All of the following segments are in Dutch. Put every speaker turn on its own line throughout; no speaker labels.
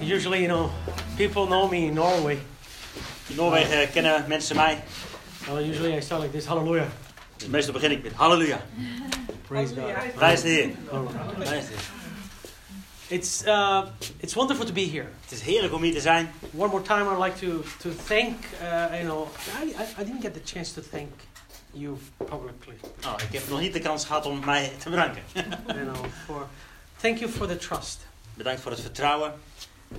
Uh, usually, you know, people know me in Norway.
In Noorwegen kennen mensen mij.
Well, usually I start like this, hallelujah.
Dus meestal begin ik met halleluja.
Praise God.
Prijs de Heer.
Oh.
Prijs de Heer.
It's, uh, it's wonderful to be here.
Het is heerlijk om hier te zijn.
One more time, I'd like to, to thank, uh, you know, I, I, I didn't get the chance to thank you publicly,
Oh, ik heb nog niet de kans gehad om mij te bedanken.
you know, for, thank you for the trust
Bedankt voor het vertrouwen.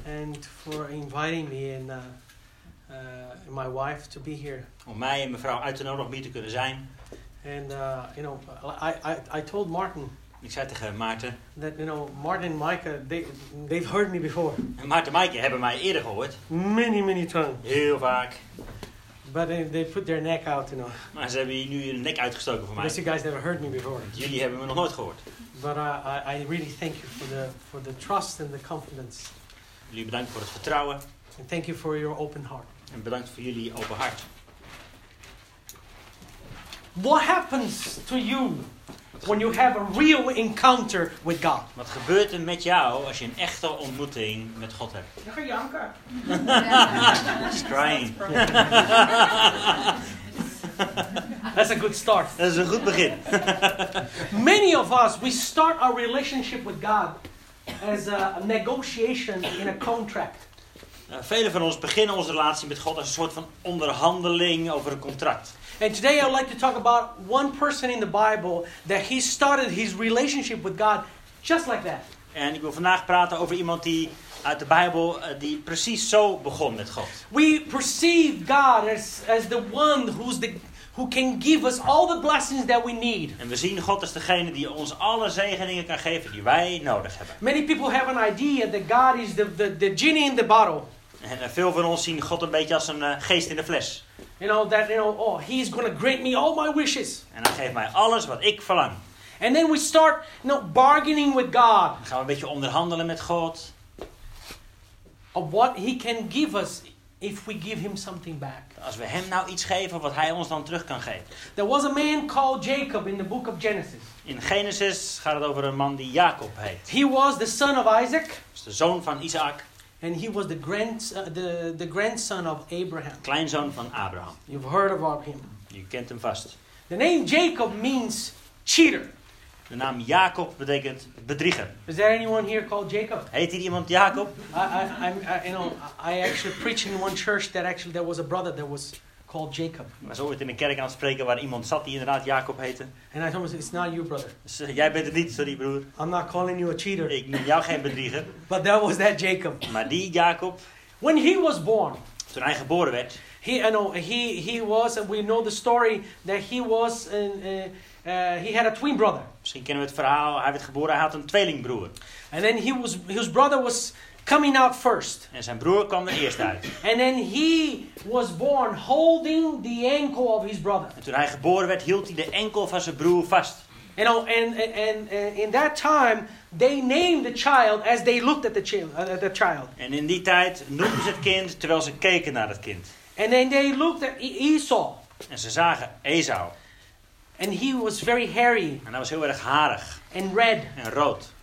And for inviting me and, uh, uh, my wife to be here.
Om mij en mevrouw uit te nodigen om hier te kunnen zijn.
And, uh, you know, I, I, I told Martin
Ik zei tegen Maarten.
that, you know, Martin and Micah, they, they've heard me before,
En Maarten en Maaike hebben mij eerder gehoord.
many, many times.
Heel vaak.
But they, they put their neck out, you know.
Maar ze hebben hier nu hun nek uitgestoken voor mij.
Because you guys never heard me before.
Jullie hebben me nog nooit gehoord.
But uh, I, I really thank you for the, for the trust and the confidence.
Jullie bedankt voor het vertrouwen.
And thank you for your open heart.
En bedankt voor jullie open hart.
What happens to you when you have a real encounter with God?
Wat gebeurt er met jou als je een echte ontmoeting met God hebt? She's crying.
That's a good start.
Dat is een goed begin.
Many of us, we start our relationship with God as a negotiation in a contract.
Uh, Velen van ons beginnen onze relatie met God als een soort van onderhandeling over een contract.
And today I would like to talk about one person in the Bible that he started his relationship with God just like that.
En ik wil vandaag praten over iemand die uit de Bijbel eh, die precies zo begon met God.
We perceive God as, as the one who's the, who can give us all the blessings that we need.
En we zien God als degene die ons alle zegeningen kan geven die wij nodig hebben.
Many people have an idea that God is the, the, the genie in the bottle.
En eh, veel van ons zien God een beetje als een eh, geest in de fles.
You know, that, you know, oh, he's going to grant me all my wishes.
En hij geeft mij alles wat ik verlang.
And then we start, you know, bargaining with God
Dan gaan we een beetje onderhandelen met God.
of what he can give us if we give him something back.
Als we hem nou iets geven wat hij ons dan terug kan geven.
There was a man called Jacob in the book of Genesis.
In Genesis gaat het over een man die Jacob heet.
He was the son of Isaac,
is de zoon van Isaac,
and he was the, grand, uh, the, the grandson of Abraham.
kleinzoon van Abraham.
You've heard about him.
Je kent hem vast.
The name Jacob means cheater.
De naam Jacob betekent bedrieger.
Is there anyone here called Jacob?
Heet hier iemand Jacob?
I, I, I'm, I, you know, I actually preached in one church that actually there was a brother that was called Jacob,
Ik was ooit in een kerk aan het spreken waar iemand zat die inderdaad Jacob heette.
and I told him it's not you, brother.
Dus eh, jij bent het niet, sorry broer.
I'm not calling you a cheater,
Ik noem jou geen bedrieger.
but that was that Jacob.
Maar die Jacob,
When he was born,
toen hij geboren werd,
he, I know, he, he was, and we know the story that he was, in, uh, he had a twin brother,
misschien kennen we het verhaal, hij werd geboren, hij had een tweelingbroer.
and then he was, his brother was coming out first,
En zijn broer kwam er eerst uit.
and then he was born holding the ankle of his brother.
En toen hij geboren werd, hield hij de enkel van zijn broer vast.
You know, and, and, and in that time, they named the child as they looked at the child. Uh, at the child.
En in die tijd noemden ze het kind terwijl ze keken naar het kind.
And then they looked at E- Esau,
En ze zagen Esau.
And he was very hairy
En hij was heel erg harig
and red.
en rood.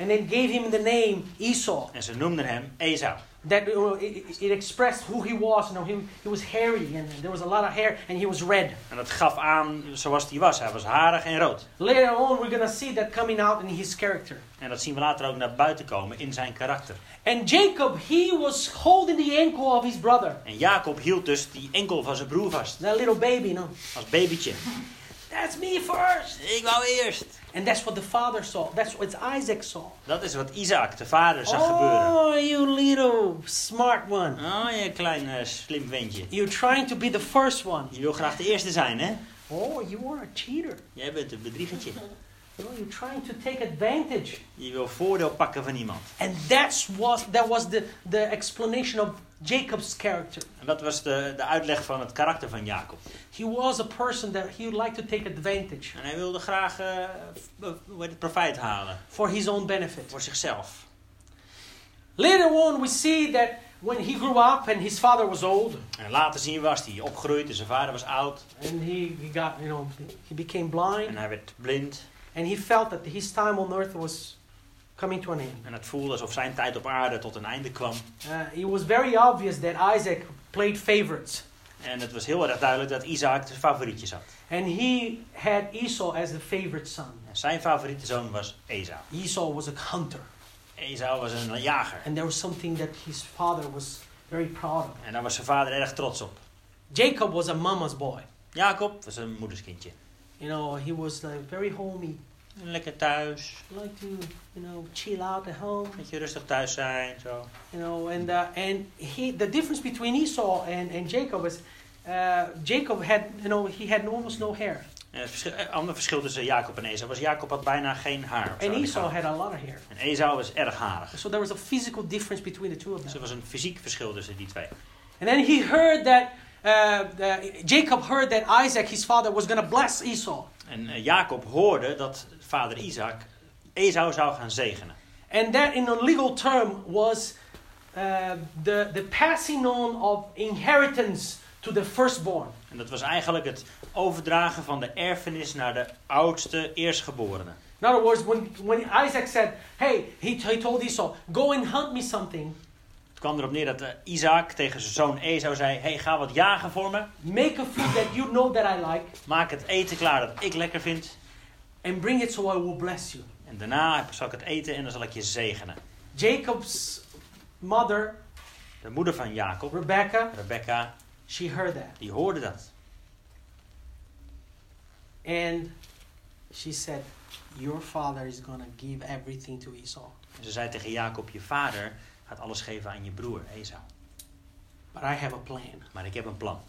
And they gave him the name Esau.
En ze noemden hem Esau.
That it, it expressed who he was. You know, him, he was hairy, and there was a lot of hair, and he was red.
En dat gaf aan zoals hij was. Hij was harig en rood.
Later on, we're gonna see that coming out in his character.
En dat zien we later ook naar buiten komen in zijn karakter.
And Jacob, he was holding the ankle of his brother,
En Jacob hield dus die enkel van zijn broer vast.
that little baby. no?
Als babytje.
That's me first.
Ik wou eerst.
And that's what the father saw. That's what Isaac saw.
Dat is wat Isaac, de vader, zag gebeuren.
Oh, you little smart one.
Oh, je klein eh, slim ventje.
You're trying to be the first one.
Je wil graag de eerste zijn, hè?
Oh, you are a cheater.
Jij bent een bedriegertje.
You're trying to take advantage.
Je wil voordeel pakken van iemand.
And that's was that was the, the explanation of Jacob's character.
En dat was de, de uitleg van het karakter van Jacob.
He was a person that he would like to take advantage
En hij wilde graag heet het, profijt halen.
for his own benefit.
Voor zichzelf.
Later on, we see that when he grew up and his father was old,
En later zien we was hij opgegroeid en zijn vader was oud.
and he, he got, you know, he became
En
blind,
hij werd blind.
And he felt that his time on earth was coming to an end.
En het voelde alsof zijn tijd op aarde tot een einde kwam.
Uh, it was very obvious that Isaac played favorites.
En het was heel erg duidelijk dat Isaac de favorietjes had.
And he had Esau as the favorite son.
En zijn favoriete zoon was Esau.
Esau was a hunter.
Esau was een jager.
And there was something that his father was very proud of.
En daar was zijn vader erg trots op.
Jacob was a mama's boy.
Jacob was een moederskindje.
You know, he was like very homey.
Lekker thuis.
Like to, you know, chill out at home.
Beetje rustig thuis zijn. Zo.
You know, and uh, and he the difference between Esau and, and Jacob is, uh, Jacob had you know he had almost no hair,
En het verschil, eh, ander verschil tussen Jacob en Esau was Jacob had bijna geen haar.
and Esau had a lot of hair.
En Esau was erg harig.
So there was a physical difference between the two of
Dus er
them.
was een fysiek verschil tussen die twee.
And then he heard that Jacob heard that Isaac, his father, was going to bless Esau.
En eh, Jacob hoorde dat vader Isaac Esau zou gaan zegenen.
And that, in a legal term, was uh, the, the passing on of inheritance to the firstborn.
En dat was eigenlijk het overdragen van de erfenis naar de oudste eerstgeborene.
In other words, when, when Isaac said, Hey, he, he told Esau, go and hunt me something,
Het kwam erop neer dat eh, Isaac tegen zijn zoon Esau zei: hey, ga wat jagen voor me.
make a food that you know that I like,
Maak het eten klaar dat ik lekker vind.
and bring it so I will bless you.
En daarna zal ik het eten en dan zal ik je zegenen.
Jacob's mother,
De moeder van Jacob,
Rebecca,
Rebecca,
she heard that.
die hoorde dat.
And she said, Your father is going to give everything to Esau.
En ze zei tegen Jacob: Je vader gaat alles geven aan je broer Esau.
But I have a plan.
Maar ik heb een plan.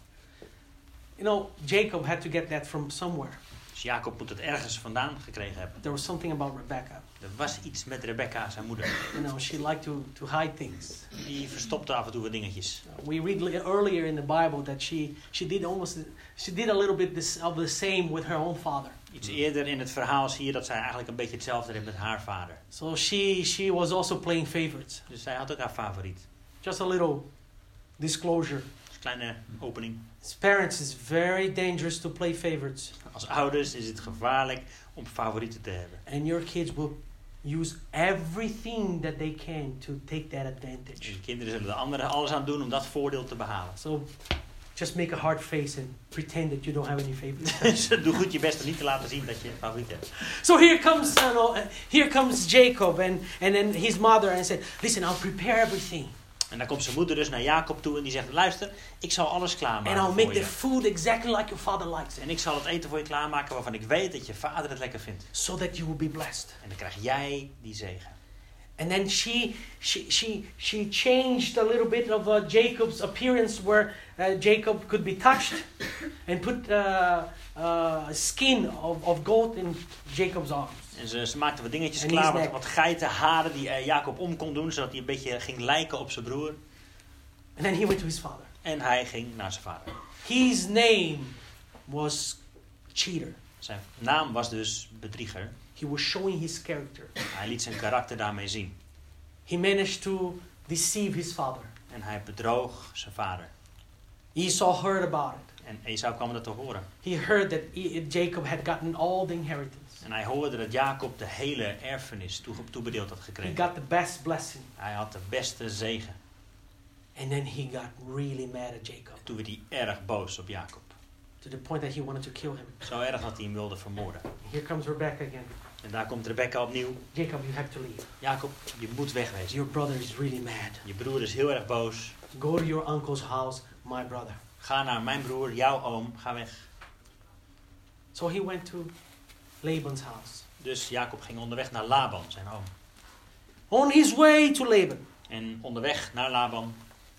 You know, Jacob had to get that from somewhere.
Dus Jacob moet het ergens vandaan gekregen hebben.
There was something about Rebecca.
Er was iets met Rebecca, zijn moeder.
You know, she liked to, to hide things.
Die verstopte af en toe wat dingetjes.
We read li- earlier in the Bible that she, she did almost she did a little bit this, of the same with her own father.
Iets eerder in het verhaal zie je dat zij eigenlijk een beetje hetzelfde deed met haar vader.
So she she was also playing favorites.
Dus zij had ook haar favoriet.
Just a little disclosure.
Dus een kleine opening.
As parents, it's very dangerous to play favorites,
Als ouders is het gevaarlijk om favorieten te hebben.
and your kids will use everything that they can to take that advantage.
Je kinderen zullen de anderen alles aan doen om dat voordeel te behalen.
So just make a hard face and pretend that you don't have any favorites.
Dus doe goed je best om niet te laten zien dat je een favoriet hebt.
so here comes you know, uh, here comes Jacob and, and then his mother and said, Listen, I'll prepare everything.
En dan komt zijn moeder dus naar Jacob toe en die zegt: Luister, ik zal alles
And
klaarmaken
I'll make the food exactly like your father likes.
En ik zal het eten voor je klaarmaken waarvan ik weet dat je vader het lekker vindt.
So that you will be blessed.
En dan krijg jij die zegen.
And then she she she she changed a little bit of uh, Jacob's appearance where uh, Jacob could be touched and put uh, uh, skin of, of goat in Jacob's arms.
En ze, ze maakte wat dingetjes
En
klaar, wat, wat geitenharen die eh, Jacob om kon doen, zodat hij een beetje ging lijken op zijn broer.
And then he went to his father.
En hij ging naar zijn vader.
His name was cheater.
Zijn naam was dus bedrieger.
He was showing his character.
Hij liet zijn karakter daarmee zien.
He managed to deceive his father.
En hij bedroog zijn vader.
Esau heard about it.
En Esau kwam dat te horen.
He heard that E- Jacob had gotten all the inheritance.
En hij hoorde dat Jacob de hele erfenis toe, toebedeeld had
He
gekregen.
got the best blessing.
Hij had de beste zegen.
And then he got really mad at Jacob
Toen werd hij erg boos op Jacob.
to the point that he wanted to kill him.
Zo erg dat hij hem wilde vermoorden.
Here comes Rebecca again.
En daar komt Rebecca opnieuw.
Jacob, you have to leave.
Jacob, je moet wegwezen.
Your brother is really mad.
Je broer is heel erg boos.
Go to your uncle's house, my brother.
Ga naar mijn broer, jouw oom. Ga weg.
So he went to Laban's house.
Dus Jacob ging onderweg naar Laban, zijn oom.
On his way to Laban,
En onderweg naar Laban.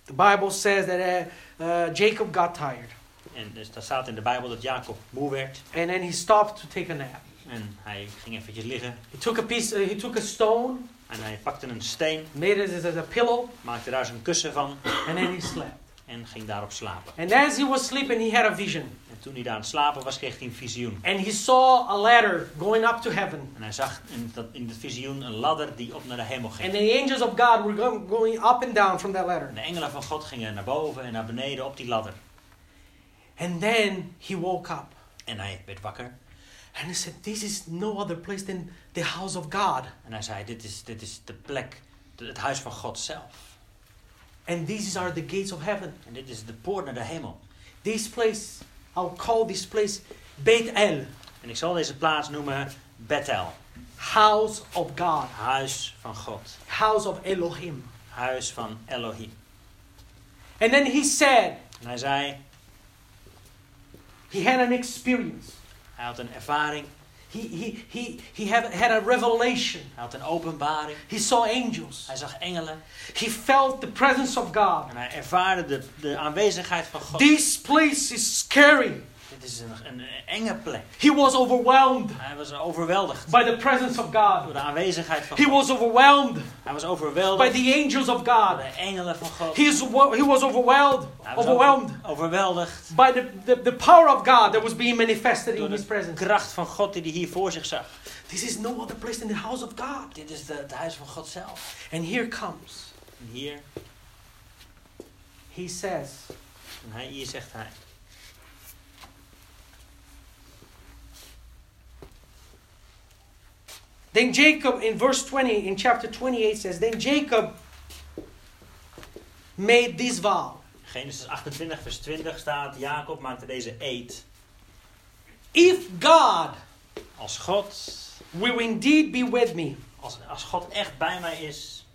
the Bible says that uh, uh, Jacob got tired.
En dus daar staat in de Bijbel dat Jacob moe werd.
And then he stopped to take a nap.
En hij ging eventjes liggen.
He took a piece, uh, he took a stone,
En hij pakte een steen,
made it as a pillow,
maakte daar zijn kussen van.
and then he slept.
En ging daarop slapen.
And as he was sleeping, he had a vision.
En toen hij daar aan het slapen was, kreeg hij een visioen.
And he saw a ladder going up to heaven.
En hij zag in, dat, in het visioen een ladder die op naar de hemel
And
ging.
the angels of God were go- going up and down from that ladder.
En de engelen van God gingen naar boven en naar beneden op die ladder.
And then he woke up.
En hij werd wakker.
And he said, This is no other place than the house of God.
En hij zei, dit is, dit is de plek, het huis van God zelf.
And these are the gates of heaven.
En dit is de poort naar de hemel.
This place, I'll call this place Beit El,
En ik zal deze plaats noemen Bethel.
house of God,
Huis van God.
house of Elohim.
Huis van Elohim.
And then he said,
En hij zei,
he had an experience.
Had een ervaring.
He, he, he, he had, had a revelation.
Had een openbaring.
He saw angels.
Hij zag engelen.
He felt the presence of God.
En hij ervaarde de, de aanwezigheid van God.
This place is scary.
Dit is een, een enge plek.
He was overwhelmed
Hij was overweldigd
by the presence of
door
God.
de aanwezigheid van
He
God.
was overwhelmed
Hij was
by
overweldigd
the angels of
door
God.
de engelen van God.
He, is, he was overwhelmed,
Hij was
overwhelmed
over- overweldigd
by the, the, the power of God that was being manifested
door
in His
de
presence.
kracht van God die hij hier voor zich zag.
This is no other place than the house of God.
Dit is de, het huis van God zelf.
And here comes,
En hier,
He says,
en hij, hier zegt hij.
Then Jacob, in verse 20, in chapter 28, says, Then Jacob made this vow
Genesis 28 vers 20 staat, Jacob maakte deze eed.
If God
Als God,
will indeed be with me
als, als God echt bij mij is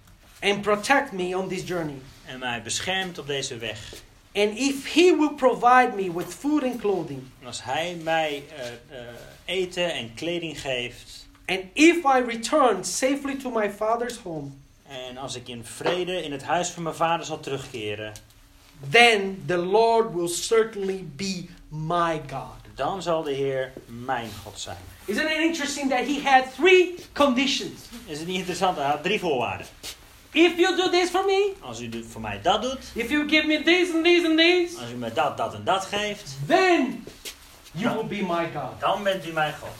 and protect me on this journey,
en mij beschermt op deze weg.
and if He will provide me with food and clothing,
En als hij mij eh, eh, eten en kleding geeft.
And if I return safely to my father's home,
En als ik in vrede in het huis van mijn vader zal terugkeren.
then the Lord will certainly be my God.
Dan zal de Heer mijn God zijn.
Isn't it interesting that he had three conditions?
Is het niet interessant? Hij had drie voorwaarden.
If you do this for me,
Als u dit voor mij dat doet.
if you give me this and this and this,
Als u me dat, dat en dat geeft.
then you will be my God.
Dan bent u mijn God.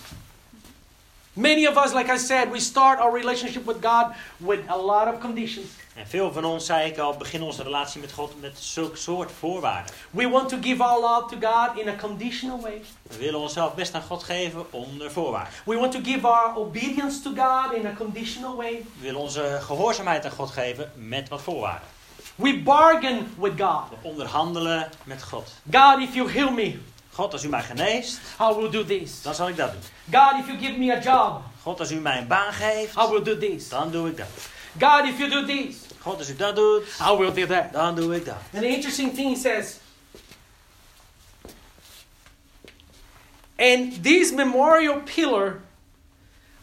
Many of us, like I said, we start our relationship with God with a lot of conditions.
En veel van ons, zei ik al, beginnen onze relatie met God met zulke soort voorwaarden.
We want to give our love to God in a conditional way.
We willen onszelf best aan God geven onder voorwaarden.
We want to give our obedience to God in a conditional way.
We willen onze gehoorzaamheid aan God geven met wat voorwaarden.
We bargain with God.
We onderhandelen met God.
God, if you heal me,
God, als u mij geneest,
I will do this.
dan zal ik dat doen.
God, if you give me a job,
God, als u mij een baan geeft,
I will do this.
dan doe ik dat.
God, if you do this,
God, als u dat doet,
I will do that.
dan doe ik dat.
And the interesting thing he says, and this memorial pillar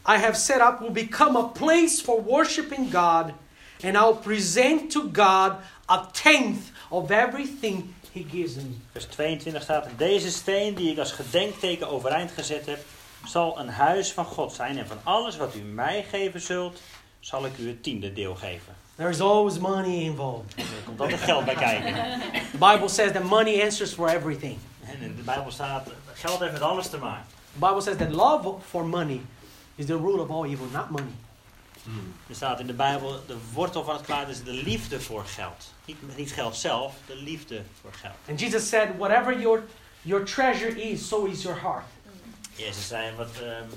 I have set up will become a place for worshiping God, and I'll present to God a tenth of everything Me.
Vers 22 staat: Deze steen die ik als gedenkteken overeind gezet heb, zal een huis van God zijn. En van alles wat u mij geven zult, zal ik u het tiende deel geven.
There's always money involved.
Er komt altijd geld bij kijken.
The Bible says that money answers for everything.
En in de Bijbel staat: geld heeft met alles te maken.
The Bible says that love for money is the root of all evil, not money.
Er staat in de Bijbel: de wortel van het kwaad is de liefde voor geld. Niet, niet geld zelf, de liefde voor geld.
And Jesus said, whatever your, your treasure is, so is your heart.
Jezus zei: wat, ehm,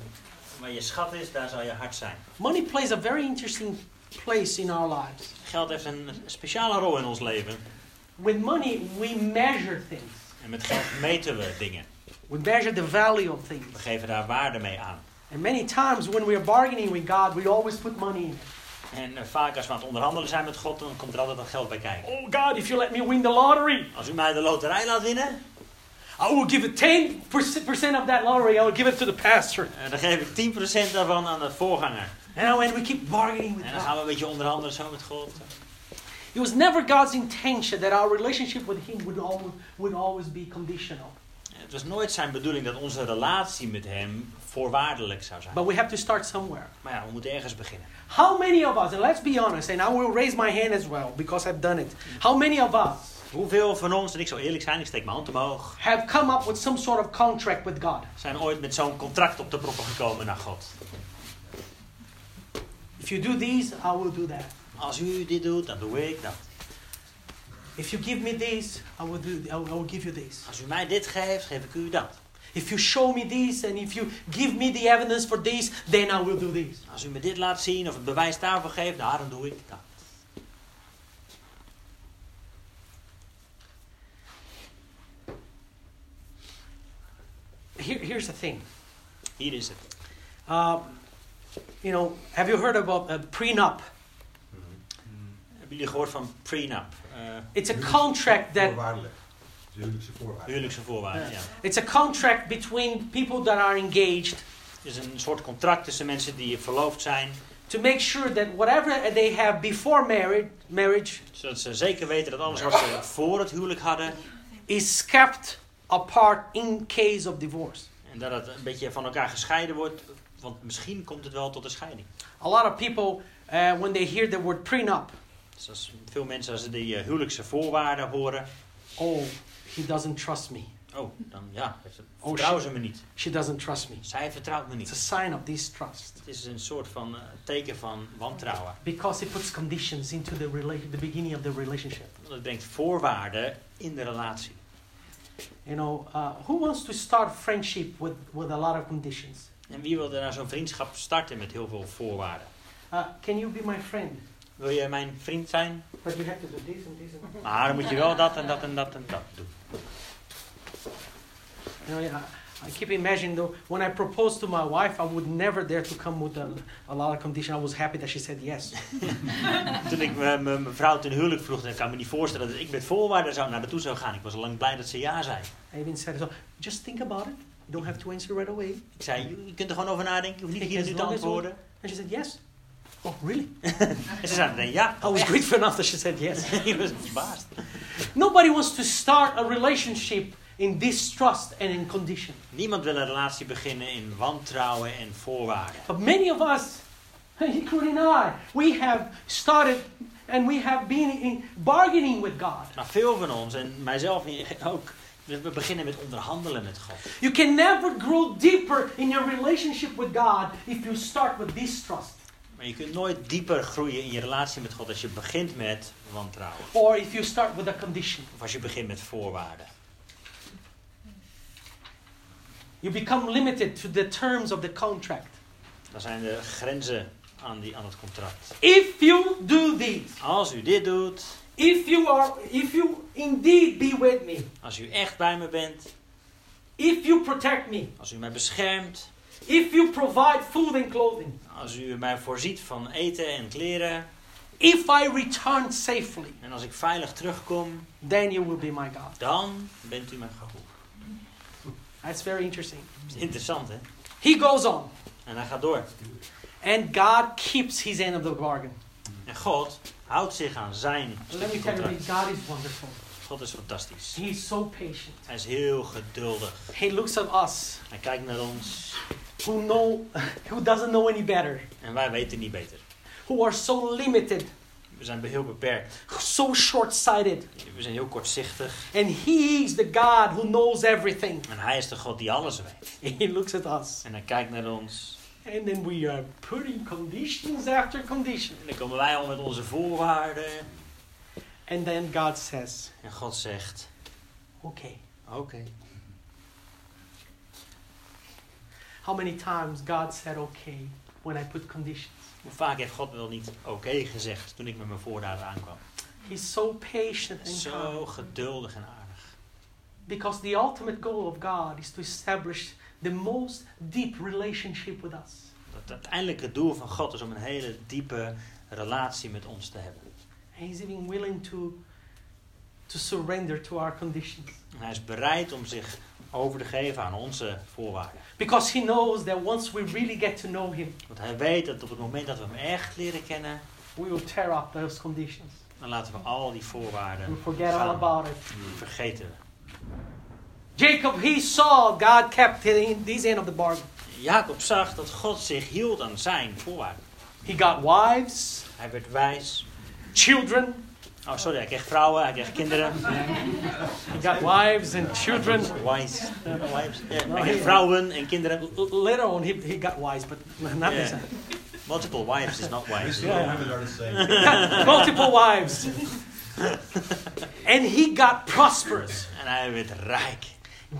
waar je schat is, daar zal je hart zijn.
Money plays a very interesting place in our lives.
Geld heeft een speciale rol in ons leven.
With money, we measure things.
En met geld meten we dingen.
We measure the value of things.
We geven daar waarde mee aan.
And many times when we are bargaining with God, we always put money in it.
En eh, vaak als we aan het onderhandelen zijn met God, dan komt er altijd wat geld bij kijken.
Oh God, if you let me win the lottery,
Als u mij de loterij laat winnen,
I will give it 10% of that lottery, I will give it to the pastor.
eh, dan geef ik 10% daarvan aan de voorganger.
And when we keep bargaining with
En dan
God.
gaan we een beetje onderhandelen zo met God.
It was never God's intention that our relationship with Him would always, would always be conditional.
En Het was nooit zijn bedoeling dat onze relatie met hem voorwaardelijk zou zijn.
But we have to start somewhere.
Maar ja, we moeten ergens beginnen.
How many of us, and let's be honest, and I will raise my hand as well because I've done it. How many of us
Hoeveel van ons, en ik zal eerlijk zijn, ik steek mijn hand omhoog,
have come up with some sort of contract with God?
zijn ooit met zo'n contract op de proppen gekomen naar God?
If you do this, I will do that.
Als u dit doet, dan doe ik dat.
If you give me this, I will do. I will give you this.
Als u mij dit geeft, geef ik u dat.
If you show me this and if you give me the evidence for this, then I will do this.
Als u me dit laat zien of het bewijs daarvoor geeft, nou, dan doe ik dat.
Here, here's the thing.
Hier is het.
Uh, you know, have you heard about a prenup?
Hebben jullie gehoord van prenup? Eh
It's a contract that
Voorwaardelijk. Huwelijkse voorwaarden.
huwelijkse voorwaarden, ja.
it's a contract between people that are engaged
Het is een soort contract tussen mensen die verloofd zijn.
to make sure that whatever they have before marriage, marriage
Zodat ze zeker weten dat alles wat ze voor het huwelijk hadden.
is kept apart in case of divorce.
En dat het een beetje van elkaar gescheiden wordt. Want misschien komt het wel tot een scheiding.
A lot of people, uh, when they hear the word prenup,
Dus als veel mensen als ze die eh, huwelijkse voorwaarden horen.
oh, he doesn't trust me.
Oh, dan ja,
Oh,
vertrouwen ze me niet.
She doesn't trust me.
Zij vertrouwt me
It's a
niet.
sign of distrust
Het is een soort van eh, teken van wantrouwen.
because it puts conditions into the, the beginning of the relationship.
Want het brengt voorwaarden in de relatie.
You know, uh, who wants to start friendship with, with a lot of conditions?
En wie wil er nou zo'n vriendschap starten met heel veel voorwaarden?
Uh, can you be my friend?
Wil je mijn vriend zijn?
But you have to do this and this and that.
Maar dan moet je wel dat en dat en dat en dat doen.
You know, yeah, I keep imagining though, when I proposed to my wife, I would never dare to come with a, a lot of conditions. I was happy that she said yes.
Toen ik me- mijn vrouw ten huwelijk vroeg, dan kan ik me niet voorstellen dat ik met voorwaarden zou naar naartoe zou gaan. Ik was al lang blij dat ze ja zei.
I even said, so just think about it. You don't have to answer right away.
Ik zei, je, je kunt er gewoon over nadenken, je hoeft niet hier nu te antwoorden.
And she said, yes. Oh, really?
Ja.
I was grateful enough that she said yes.
Ik was verbaasd.
Nobody wants to start a relationship in distrust and in condition.
Niemand wil een relatie beginnen in wantrouwen en voorwaarden.
But many of us, including I, we have started and we have been in bargaining with God.
Maar veel van ons, en mijzelf ook, we beginnen met onderhandelen met God.
You can never grow deeper in your relationship with God if you start with distrust
Maar je kunt nooit dieper groeien in je relatie met God als je begint met wantrouwen.
or if you start with a condition.
Of als je begint met voorwaarden.
You become limited to the terms of the contract.
Dan zijn er grenzen aan, die, aan het contract.
If you do this,
Als u dit doet,
if you are if you indeed be with me,
als u echt bij me bent,
if you protect me,
als u mij beschermt,
if you provide food and clothing,
als u mij voorziet van eten en kleren,
if I return safely,
en als ik veilig terugkom,
then you will be my God.
dan bent u mijn gehoor.
That's very interesting.
Interessant, hè?
He goes on,
En hij gaat door.
and God keeps his end of the bargain.
En God houdt zich aan zijn
Let me tell you. God is wonderful.
God is fantastisch.
He is so patient.
Hij is heel geduldig.
He looks at us,
Hij kijkt naar ons
who know, who doesn't know any better,
en wij weten niet beter.
who are so limited,
We zijn heel beperkt.
so short-sighted,
We zijn heel kortzichtig.
and He is the God who knows everything.
En hij is de God die alles weet.
He looks at us,
En hij kijkt naar ons.
and then we are putting conditions after condition,
En dan komen wij al met onze voorwaarden.
and then God says,
En God zegt:
"Okay."
Oké.
How many times God said "Okay" when I put conditions?
Hoe vaak heeft God wel niet oké gezegd toen ik met mijn voorwaarden aankwam?
He's so patient and
Zo
kind.
geduldig en aardig.
Because the ultimate goal of God is to establish the most deep relationship with us.
Het uiteindelijke doel van God is om een hele diepe relatie met ons te hebben.
And He's even willing to, to surrender to our conditions.
En hij is bereid om zich over te geven aan onze voorwaarden.
Because He knows that once we really get to know Him,
Want hij weet dat op het moment dat we hem echt leren kennen,
we will tear up those conditions.
dan laten we al die voorwaarden
We'll forget all about it.
Vergeten.
Jacob, he saw God kept in this end of the bargain.
Jacob zag dat God zich hield aan zijn voorwaarden.
He got wives,
Hij werd wijs.
children.
Oh, sorry, hij kreeg vrouwen, hij kreeg kinderen.
He got wives and children.
Wives. Wives. Ja,
No,
hij kreeg
he-
vrouwen en kinderen.
L- Later on, he, he got wives, but not this
Yeah. Multiple wives is not wise.
Yeah.
Women are the same.
Multiple wives. and he got prosperous.
En hij werd rijk.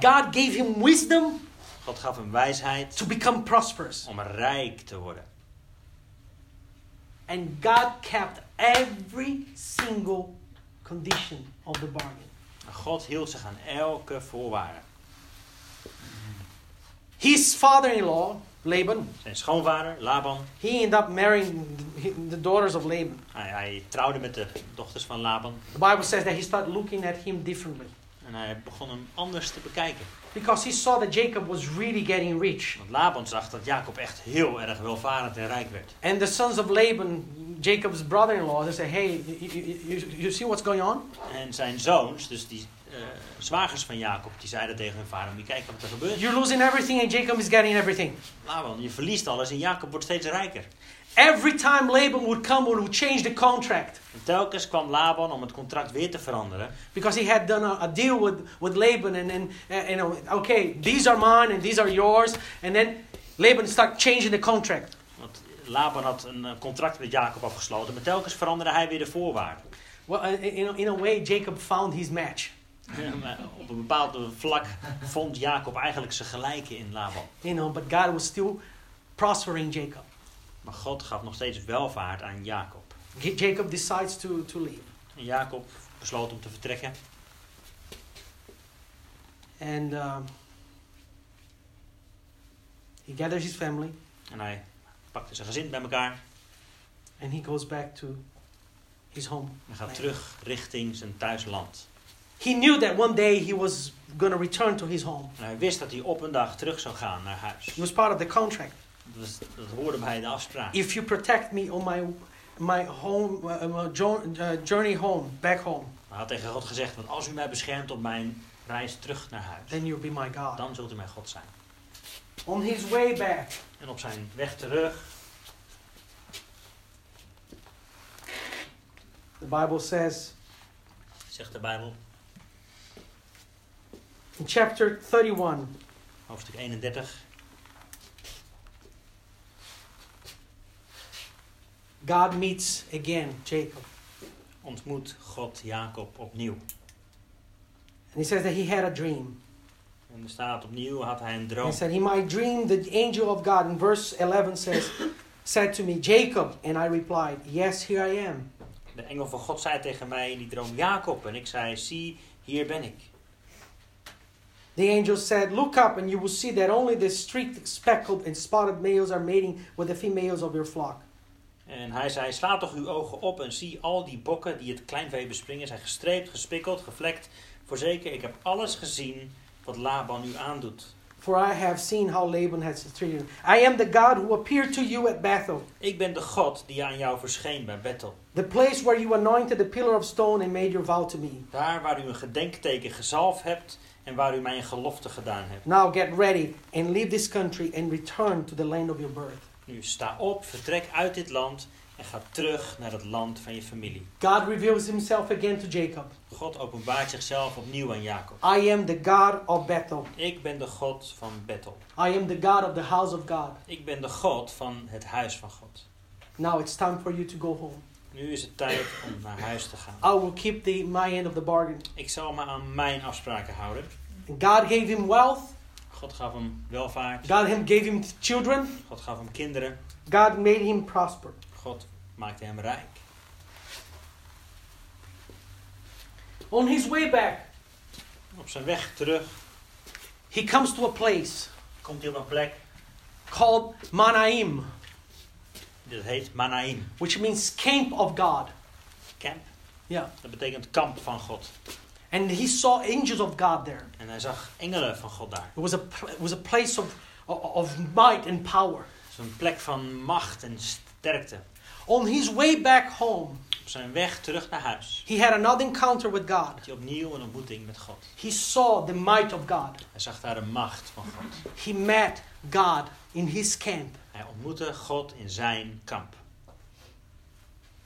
God gave him wisdom
God gaf hem wijsheid
to become prosperous.
om rijk te worden.
And God kept every single condition of the bargain.
God hield zich aan elke voorwaarde.
His father in law, Laban,
Zijn schoonvader, Laban,
he ended up marrying the daughters of Laban.
hij, hij trouwde met de dochters van Laban.
The Bible says that he started looking at him differently
En hij begon hem anders te bekijken.
Because he saw that Jacob was really getting rich.
Want Laban zag dat Jacob echt heel erg welvarend en rijk werd.
And the sons of Laban, Jacob's brother in law, they say, Hey, you, you, you, you see what's going on?
En zijn zoons, dus die eh, zwagers van Jacob, die zeiden tegen hun vader, moet je kijken wat er gebeurt.
You're losing everything and Jacob is getting everything.
Laban, je verliest alles en Jacob wordt steeds rijker.
Every time Laban would come, would change the contract
En telkens kwam Laban om het contract weer te veranderen.
because he had done a, a deal with, with Laban and then, uh, you know, okay, these are mine and these are yours. And then Laban started changing the contract.
Want Laban had een eh, contract met Jacob afgesloten, maar telkens veranderde hij weer de voorwaarden.
Well, uh, in, a- in a way, Jacob found his match.
Ja, op een bepaald vlak vond Jacob eigenlijk zijn gelijke in Laban.
You know, but God was still prospering Jacob.
Maar God gaf nog steeds welvaart aan Jacob.
Jacob decides to, to leave.
En Jacob besloot om te vertrekken.
And um, he gathers his family
En hij pakte zijn gezin bij elkaar.
and he goes back to his home.
En gaat terug richting zijn thuisland.
He knew that one day he was going to return to his home.
En hij wist dat hij op een dag terug zou gaan naar huis.
It was part of the contract.
Dat, was- dat hoorde bij de afspraak.
If you protect me on my my home uh, uh, journey home, back home,
Hij had tegen God gezegd, want als u mij beschermt op mijn reis terug naar huis,
then you'll be my God.
dan zult u mijn God zijn.
On his way back,
En op zijn weg terug,
the Bible says
zegt de Bijbel,
in chapter 31,
hoofdstuk 31,
God meets again Jacob.
ontmoet God Jacob opnieuw.
And he says that he had a dream.
En er staat opnieuw, had hij een droom.
He said, He might dream the angel of God. In verse 11 says, said to me, Jacob. And I replied, Yes, here I am.
De engel van God zei tegen mij in die droom, Jacob. En ik zei, zie, hier ben ik.
The angel said, Look up, and you will see that only the streaked, speckled, and spotted males are mating with the females of your flock.
En hij zei, sla toch uw ogen op en zie al die bokken die het kleinvee bespringen, zijn gestreept, gespikkeld, gevlekt. Voorzeker, ik heb alles gezien wat Laban u aandoet.
For I have seen how Laban has treated you. I am the God who appeared to you at Bethel,
Ik ben de God die aan jou verscheen bij Bethel.
the place where you anointed the pillar of stone and made your vow to me.
Daar waar u een gedenkteken gezalfd hebt en waar u mij een gelofte gedaan hebt.
Now get ready and leave this country and return to the land of your birth.
Nu sta op, vertrek uit dit land en ga terug naar het land van je familie.
God reveals himself again to Jacob.
God openbaart zichzelf opnieuw aan Jacob.
I am the God of Bethel.
Ik ben de God van Bethel.
I am the God of the house of God.
Ik ben de God van het huis van God.
Now it's time for you to go home.
Nu is het tijd om naar huis te gaan.
I will keep the, my end of the bargain.
Ik zal me aan mijn afspraken houden.
God gave him wealth.
God gaf hem welvaart.
God him, gave him children.
God gaf hem kinderen.
God made him prosper.
God maakte hem rijk.
On his way back,
Op zijn weg terug
he comes to a place
komt hij op een plek.
called Manaim,
Dit heet Manaim.
which means camp of God.
Camp.
Yeah.
Dat betekent kamp van God.
And he saw angels of God there.
En hij zag engelen van God daar.
It was a, it was a place of, of might and power.
Het een plek van macht en sterkte.
On his way back home,
Op zijn weg terug naar huis
he had another encounter with God.
had hij opnieuw een ontmoeting met God.
He saw the might of God.
Hij zag daar de macht van God.
He met God in his camp.
Hij ontmoette God in zijn kamp.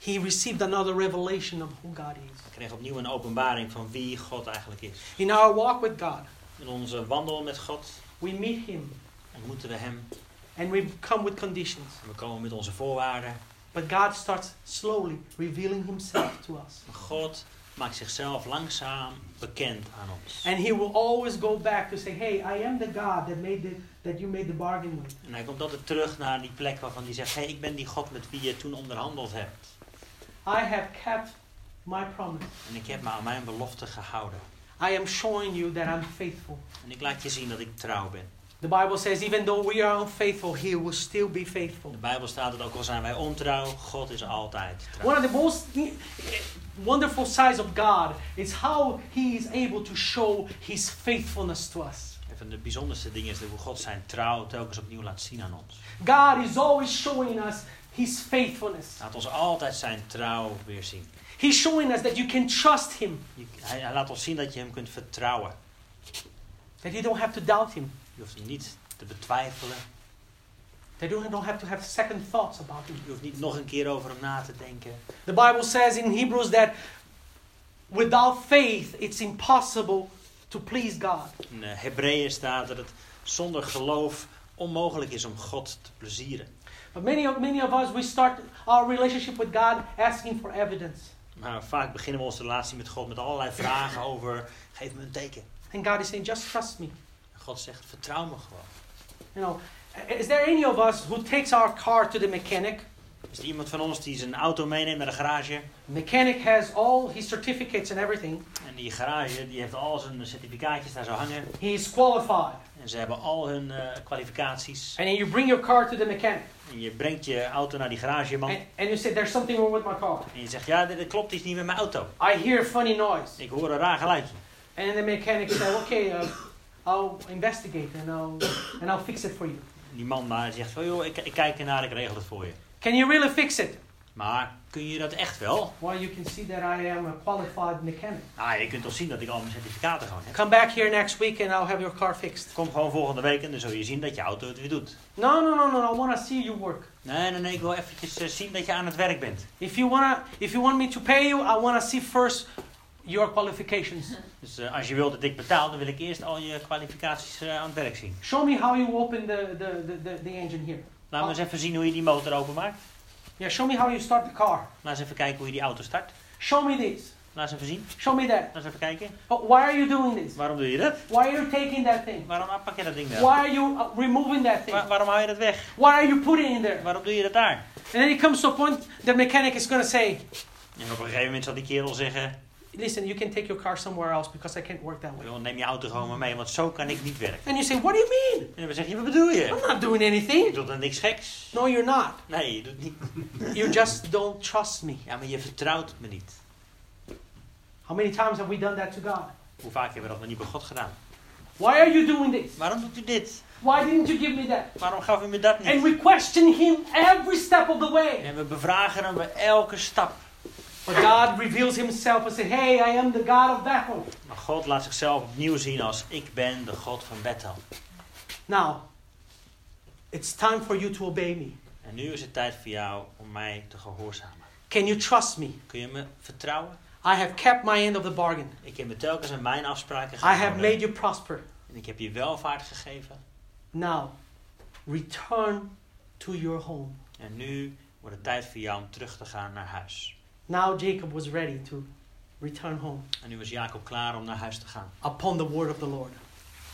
He received another revelation of who God is.
Hij kreeg opnieuw een openbaring van wie God eigenlijk is.
In our walk with God,
In onze wandel met God
we meet Him
ontmoeten we Hem.
and we come with conditions.
En we komen met onze voorwaarden.
But God starts slowly revealing Himself to us.
God maakt zichzelf langzaam bekend aan ons.
And he will always go back to say, Hey, I am the God that made the, that you made the bargain with.
En hij komt altijd terug naar die plek waarvan hij zegt: hey, ik ben die God met wie je toen onderhandeld hebt.
I have kept my promise.
En ik heb me aan mijn belofte gehouden.
I am showing you that I'm faithful.
En ik laat je zien dat ik trouw ben.
The Bible says, even though we are unfaithful, He will still be faithful.
De Bijbel staat dat ook al zijn wij ontrouw, God is altijd trouw.
One of the most wonderful sides of God is how He is able to show His faithfulness to us.
Een van de bijzonderste dingen is hoe God zijn trouw telkens opnieuw laat zien aan ons.
God is always showing us His faithfulness.
Laat ons altijd zijn trouw weer zien.
He's showing us that you can trust Him,
Je- Hij, hij laat ons zien dat je hem kunt vertrouwen.
that you don't have to doubt Him,
Je hoeft hem niet te betwijfelen.
that you don't have to have second thoughts about Him.
Je hoeft niet nog een keer over hem na te denken.
The Bible says in Hebrews that without faith it's impossible to please God.
In eh, Hebreeën staat dat het zonder geloof onmogelijk is om God te plezieren.
But many of, many of us, we start our relationship with God asking for evidence.
Maar vaak beginnen we onze relatie met God met allerlei vragen over: geef me een teken.
And God is saying, just trust me.
En God zegt: vertrouw me gewoon.
You know, is there any of us who takes our car to the mechanic?
Is er iemand van ons die zijn auto meeneemt naar de garage?
Mechanic has all his certificates and everything.
En die garage die heeft al zijn certificaatjes daar zo hangen.
He is qualified.
En ze hebben al hun eh, kwalificaties.
And then you bring your car to the mechanic.
En je brengt je auto naar die garageman.
And, and you say, there's something wrong with my car.
En je zegt: ja, dit, dit klopt iets niet met mijn auto.
I hear a funny noise.
Ik hoor een raar geluidje.
And then the mechanic said, okay, uh, I'll investigate and I'll, and I'll fix it for you.
Die man daar zegt: van, joh, ik, ik kijk ernaar, ik regel het voor je.
Can you really fix it?
Maar kun je dat echt wel?
Well, you can see that I am a qualified mechanic.
Ah, je kunt toch zien dat ik al mijn certificaten gewoon heb.
Come back here next week and I'll have your car fixed.
Kom gewoon volgende week en dan zul je zien dat je auto het weer doet.
No, no, no, no. I want to see you work.
Nee, nee, nee, ik wil eventjes eh, zien dat je aan het werk bent.
If you wanna, if you want me to pay you, I want to see first your qualifications.
Dus eh, als je wilt dat ik betaal, dan wil ik eerst al je kwalificaties eh, aan het werk zien.
Show me how you open the, the, the, the, the engine here.
Laat me eens even zien hoe je die motor openmaakt.
Yeah, show me how you start the car.
Laat eens even kijken hoe je die auto start.
Show me this.
Laat eens even zien.
Show me that.
Laat eens even kijken.
But why are you doing this?
Waarom doe je dat?
Why are you taking that thing?
Waarom pak je dat ding
Why
wel?
are you uh, removing that thing?
Wa- waarom hou je dat weg?
Why are you putting it in there?
Waarom doe je dat daar?
And then it comes to a point the mechanic is going to say,
En op een gegeven moment zal die kerel zeggen:
listen, you can take your car somewhere else because I can't work that way.
"Joh, neem je auto gewoon maar mee, want zo kan ik niet werken.
And you say, what do you mean?
En dan zeg je: wat bedoel je?
I'm not doing
Je
anything.
doet dan niks geks.
No, you're not.
Nee, je doet niet.
You just don't trust me.
Ja, maar je vertrouwt me niet.
How many times have we done that to God?
Hoe vaak hebben we dat nog niet bij God gedaan?
Why are you doing this?
Waarom doet u dit?
Why didn't you give me that?
Waarom gaf u me dat
And
niet?
we question Him every step of the way.
En we bevragen hem bij elke stap.
But God reveals Himself and says, Hey, I am the God of Bethel.
Maar God laat zichzelf opnieuw zien als ik ben de God van Bethel.
Now, it's time for you to obey me.
En nu is het tijd voor jou om mij te gehoorzamen.
Can you trust me?
Kun je me vertrouwen?
I have kept my end of the bargain.
Ik heb me telkens aan mijn afspraken
I have
gehouden.
made you prosper.
En ik heb je welvaart gegeven.
Now, return to your home.
En nu wordt het tijd voor jou om terug te gaan naar huis.
Now, Jacob was ready to return home
En nu was Jacob klaar om naar huis te gaan.
upon the word of the Lord.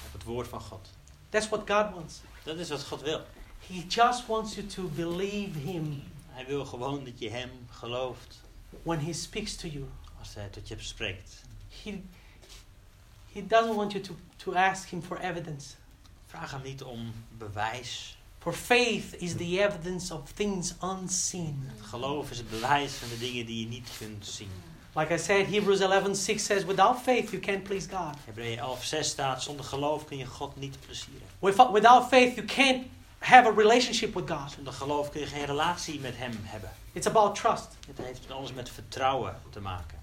Op het woord van God.
That's what God wants.
Dat is wat God wil.
He just wants you to believe Him
Hij wil gewoon dat je hem gelooft
when He speaks to you.
als hij tot je spreekt.
He, he doesn't want you to, to ask Him for evidence.
Vraag hem niet om bewijs.
For faith is the evidence of things unseen.
Geloof is het bewijs van de dingen die je niet kunt zien.
Like I said, Hebrews 11:6 says, Without faith, you can't please God.
Hebreeën 11, 6 staat, zonder geloof kun je God niet plezieren.
Without without faith, you can't have a relationship with God.
Zonder geloof kun je geen relatie met hem hebben.
It's about trust.
Het heeft alles met vertrouwen te maken.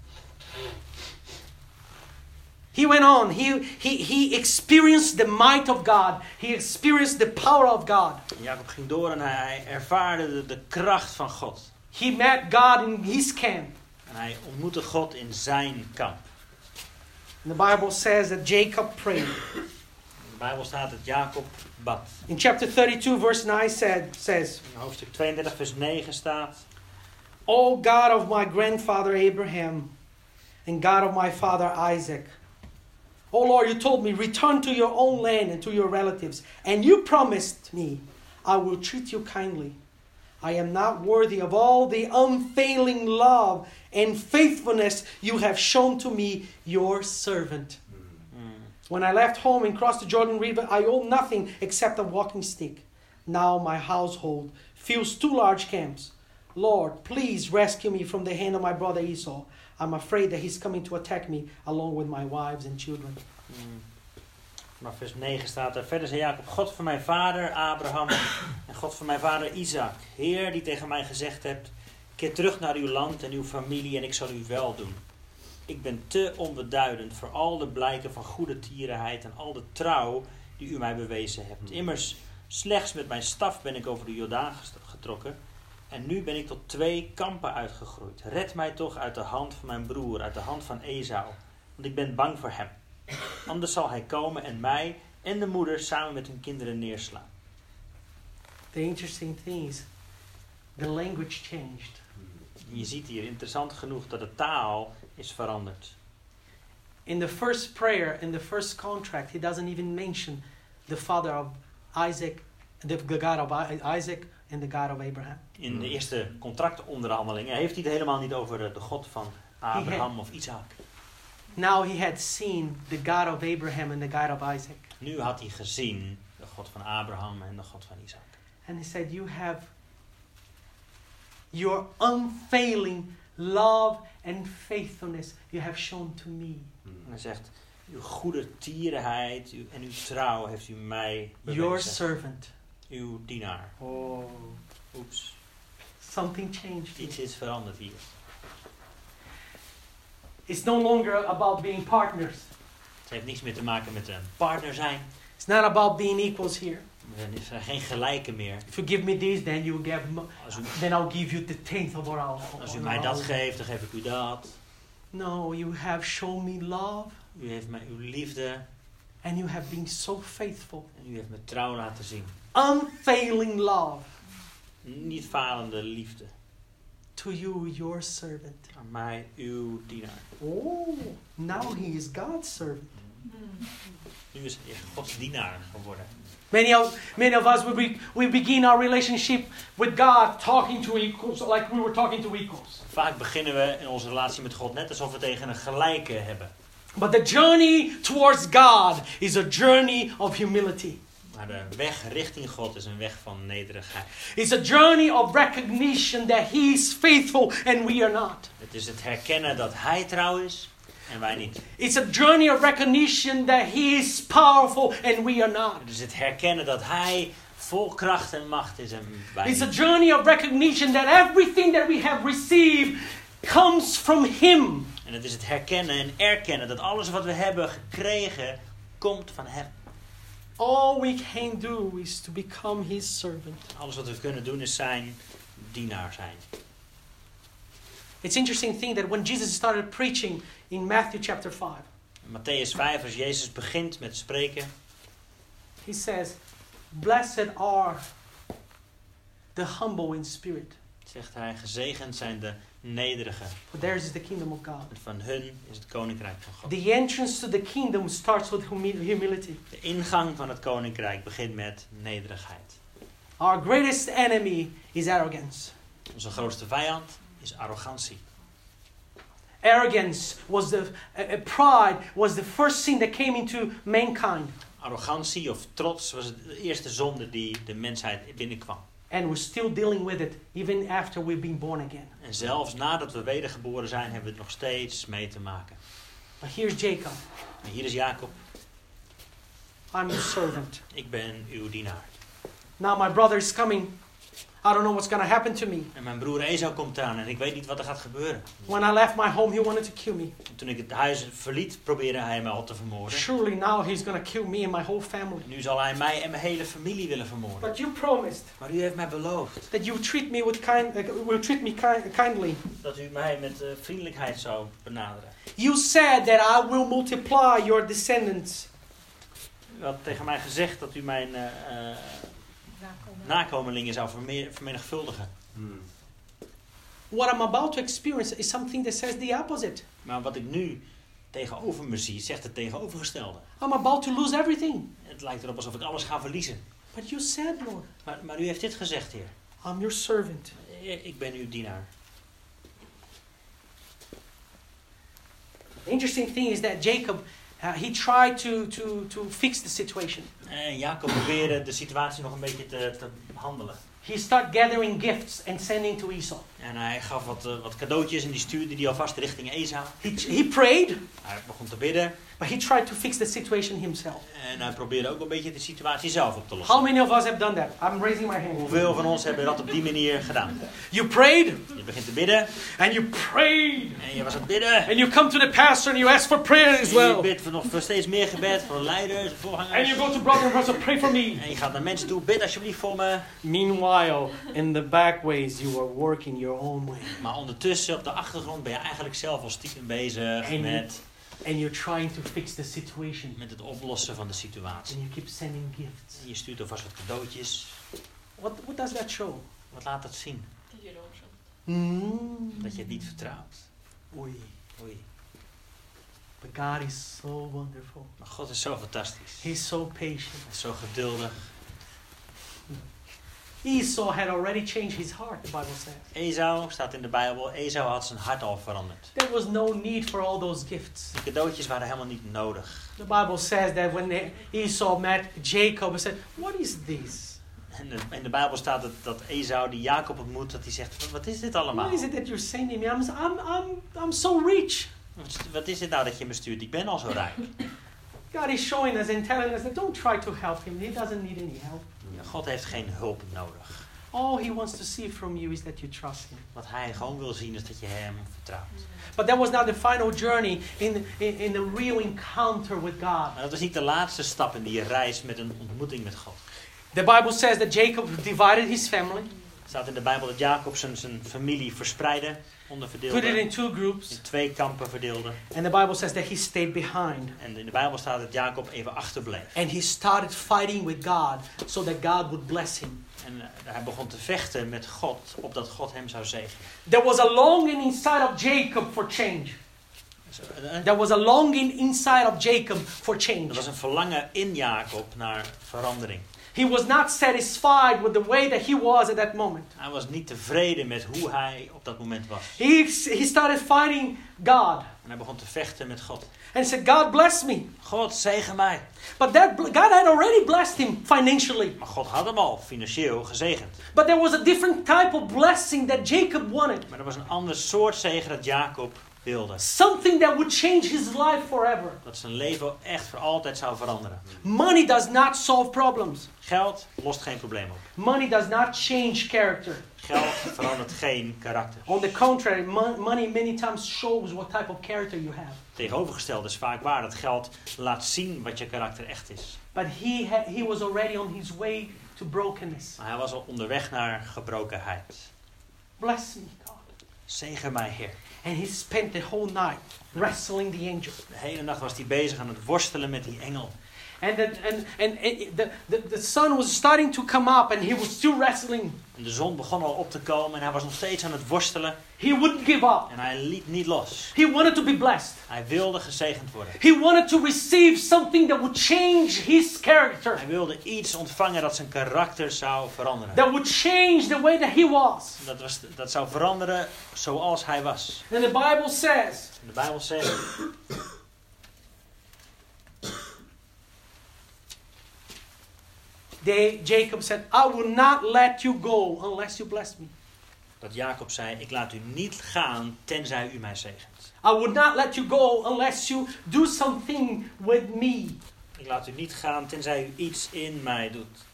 He went on. He, he, he experienced the might of God. He experienced the power of God.
Jacob ging door en hij, ervaarde de, de kracht van God.
He met God in his camp.
En hij ontmoette God in zijn kamp.
And the Bible says that Jacob prayed.
In de Bijbel staat dat Jacob bad.
In chapter 32, verse 9 said, says,
In hoofdstuk 32, vers 9 staat.
O God of my grandfather Abraham, and God of my father Isaac. Oh Lord, you told me, return to your own land and to your relatives, and you promised me, I will treat you kindly. I am not worthy of all the unfailing love and faithfulness you have shown to me, your servant. Mm. When I left home and crossed the Jordan River, I owned nothing except a walking stick. Now my household fills two large camps. Lord, please rescue me from the hand of my brother Esau. I'm afraid that he's coming to attack me along with my wives and children.
Mm. Vanaf vers 9 staat er: Verder zei Jacob: God van mijn vader Abraham en God van mijn vader Isaac, Heer die tegen mij gezegd hebt: Keer terug naar uw land en uw familie en ik zal u wel doen. Ik ben te onbeduidend voor al de blijken van goede tierenheid en al de trouw die u mij bewezen hebt. Immers, slechts met mijn staf ben ik over de Jordaan getrokken en nu ben ik tot twee kampen uitgegroeid. Red mij toch uit de hand van mijn broer, uit de hand van Esau, want ik ben bang voor hem. Anders zal hij komen en mij en de moeder samen met hun kinderen neerslaan.
The interesting thing is, the language changed.
Je ziet hier interessant genoeg dat de taal is veranderd.
In the first prayer, in the first contract, he doesn't even mention the father of Isaac, the God of Isaac and the God of Abraham.
In de eerste contractonderhandelingen heeft hij het helemaal niet over de God van Abraham of Isaac.
Now he had seen the God of Abraham and the God of Isaac.
Nu had hij gezien de God van Abraham en de God van Isaac.
And he said, You have your unfailing love and faithfulness you have shown to me.
En hij zegt, uw goede tierenheid en uw trouw heeft u mij
Your
bewezen.
servant.
Uw dienaar.
Oh.
Oeps,
Something changed.
iets is veranderd hier.
It's no longer about being partners.
Het heeft niets meer te maken met een partner zijn.
It's not about being equals here.
Er zijn geen gelijken meer.
If you give me this, then you give
Als u,
then I'll give you the tenth of what I'll.
als u mij dat geeft, dan geef ik u dat.
No, you have shown me love
U heeft mij uw liefde
and you have been so faithful.
en u heeft me trouw laten zien.
Unfailing love
Niet falende liefde.
to you, your servant.
Aan mij, uw dienaar.
Oh, now he is God's servant.
Nu is hij Gods dienaar geworden.
Many of, many of us, we, be, we begin our relationship with God talking to equals, like we were talking to equals.
Vaak beginnen we in onze relatie met God net alsof we tegen een gelijke hebben.
But the journey towards God is a journey of humility.
Maar de weg richting God is een weg van nederigheid.
It's a journey of recognition that He is faithful and we are not.
Het is het herkennen dat Hij trouw is en wij niet.
It's a journey of recognition that He is powerful and we are not.
Het is het herkennen dat Hij vol kracht en macht is en wij
It's a journey of recognition that everything that we have received comes from Him.
En het is het herkennen en erkennen dat alles wat we hebben gekregen komt van Hem.
All we can do is to become His servant.
Alles wat we kunnen doen is zijn dienaar zijn.
It's interesting thing that when Jesus started preaching in Matthew chapter 5,
In Matthäus 5, als Jezus begint met spreken,
He says, Blessed are the humble in spirit,
zegt hij, gezegend zijn de nederigen.
for theirs is the kingdom of God.
Want van hun is het koninkrijk van God.
The entrance to the kingdom starts with humi- humility.
De ingang van het koninkrijk begint met nederigheid.
Our greatest enemy is arrogance.
Onze grootste vijand is arrogantie.
Arrogance was the uh, pride was the first sin that came into mankind,
Arrogantie of trots was de eerste zonde die de mensheid binnenkwam.
And we're still dealing with it even after we've been born again.
En zelfs nadat we wedergeboren zijn, hebben we het nog steeds mee te maken.
But here's Jacob.
En hier is Jacob.
I'm your servant.
Ik ben uw dienaar.
Now my brother is coming. I don't know what's going to happen to me.
En mijn broer Esau komt aan en ik weet niet wat er gaat gebeuren.
When I left my home, he wanted to kill me.
En toen ik het huis verliet, probeerde hij mij al te vermoorden.
Surely now he's going to kill me and my whole family.
Nu zal hij mij en mijn hele familie willen vermoorden.
But you promised
Maar u heeft mij beloofd
that you treat me with kind, uh, will treat me ki- kindly.
dat u mij met eh, vriendelijkheid zou benaderen.
You said that I will multiply your descendants.
U had tegen mij gezegd dat u mijn eh, nakomelingen zou verme- vermenigvuldigen.
Hmm.
what I'm about to experience is something that says the opposite.
Maar wat ik nu tegenover me zie, zegt het tegenovergestelde.
I'm about to lose everything.
Het lijkt erop alsof ik alles ga verliezen.
But you said, Lord,
Maar, maar u heeft dit gezegd, Heer.
I'm your servant.
Ik ben uw dienaar.
The interesting thing is that Jacob, Uh, he tried to, to, to fix the situation.
En Jacob probeerde de situatie nog een beetje te, te handelen.
He started gathering gifts and sending to Esau.
En hij gaf wat, eh, wat cadeautjes en die stuurde die alvast richting Esau.
He, he prayed,
Hij begon te bidden
but he tried to fix the situation himself.
en hij probeerde ook een beetje de situatie zelf op te lossen.
How many of us have done that? I'm raising my hand.
Hoeveel van ons hebben dat op die manier gedaan?
You prayed
Je begint te bidden
and you prayed
en je was aan het bidden.
and you come to the pastor and you ask for prayer as
En je
well.
bidt voor nog voor steeds meer gebed voor leiders,
And you
voorgangers.
go to brother and brother, pray for me.
En je gaat naar mensen toe, bid alsjeblieft voor me.
Meanwhile, in the back ways, you are working your own way.
Maar ondertussen op de achtergrond ben je eigenlijk zelf al stiekem bezig
En-
met,
And you're trying to fix the situation.
met het oplossen van de situatie.
And you keep sending gifts.
En je stuurt alvast wat cadeautjes.
What, what does that show?
Wat laat dat zien?
Dat je.
Mm.
Dat je het niet vertrouwt.
Oei.
Oei.
But God is so wonderful.
Maar God is zo fantastisch.
He's so patient.
is zo geduldig.
Esau had already changed his heart, the Bible says.
Esau staat in de Bijbel. Esau had zijn hart al veranderd.
There was no need for all those gifts.
De cadeautjes waren helemaal niet nodig.
The Bible says that when Esau met Jacob, he said, What is this?
En de- in de Bijbel staat dat, dat Esau die Jacob ontmoet, dat hij zegt, wat is dit allemaal?
What is it that you're sending me? I'm, I'm, I'm, I'm so rich.
Wat is- Wat is dit nou dat je me stuurt? Ik ben al zo rijk.
God is showing us and telling us that don't try to help him. He doesn't need any help.
God heeft geen hulp nodig.
All he wants to see from you is that you trust him.
Wat hij gewoon wil zien is dat je hem vertrouwt.
But that was not the final journey in, in, in the real encounter with God.
Maar dat was niet de laatste stap in die reis met een ontmoeting met God.
The Bible says that Jacob divided his family,
staat in de Bijbel dat Jacob zijn, zijn familie verspreidde,
put it in two groups,
in twee kampen verdeelde.
and the Bible says that he stayed behind.
En in de Bijbel staat dat Jacob even achterbleef.
And he started fighting with God so that God would bless him.
En eh, hij begon te vechten met God, opdat God hem zou zegenen.
There was a longing inside of Jacob for change.
Dus, eh,
There was a longing inside of Jacob for change.
Er was een verlangen in Jacob naar verandering.
He was not satisfied with the way that he was at that moment.
Hij was niet tevreden met hoe hij op dat moment was.
He, he started fighting God
En hij begon te vechten met God.
and said, God bless me.
God, zegen mij.
But that, God had already blessed him financially.
Maar God had hem al financieel gezegend.
But there was a different type of blessing that Jacob wanted.
Maar er was een ander soort zegen dat Jacob wilde.
Something that would change his life forever.
Dat zijn leven echt voor altijd zou veranderen.
Money does not solve problems.
Geld lost geen probleem op.
Money does not change character.
Geld verandert geen karakter.
On the contrary, mon- money many times shows what type of character you have.
Tegenovergesteld is vaak waar dat geld laat zien wat je karakter echt is.
But he, he was already on his way to brokenness.
Maar hij was al onderweg naar gebrokenheid.
Bless me, God.
Zegen mij, Heer.
And he spent the whole night wrestling the angel.
De hele nacht was hij bezig aan het worstelen met die engel.
And, the, and, and, the, the, the sun was starting to come up and he was still wrestling.
En de zon begon al op te komen en hij was nog steeds aan het worstelen.
He wouldn't give up.
En hij liet niet los.
He wanted to be blessed.
Hij wilde gezegend worden.
He wanted to receive something that would change his character,
Hij wilde iets ontvangen dat zijn karakter zou veranderen.
that would change the way that he was.
Dat, was, dat zou veranderen zoals hij was.
And the Bible says
De Bijbel zegt
they, Jacob said, I will not let you go unless you bless me.
dat Jacob zei: Ik laat u niet gaan tenzij u mij zegent.
I would not let you go unless you do something with me.
Ik laat u niet gaan tenzij u iets in mij doet.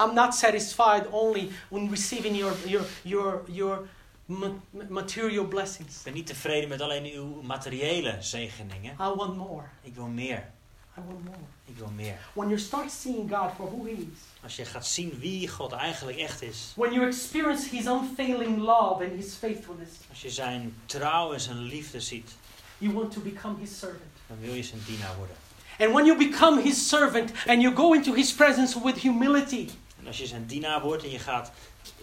I'm not satisfied only when receiving your, your, your, your ma- material blessings.
Ik ben niet tevreden met alleen uw materiële zegeningen.
I want more.
Ik wil meer.
I want more.
Ik wil meer.
When you start seeing God for who He is,
Als je gaat zien wie God eigenlijk echt is.
when you experience His unfailing love and His faithfulness,
Als je zijn trouw en zijn liefde ziet.
you want to become His servant.
Dan wil je zijn dienaar worden.
And when you become His servant and you go into His presence with humility,
En als je zijn dienaar wordt en je gaat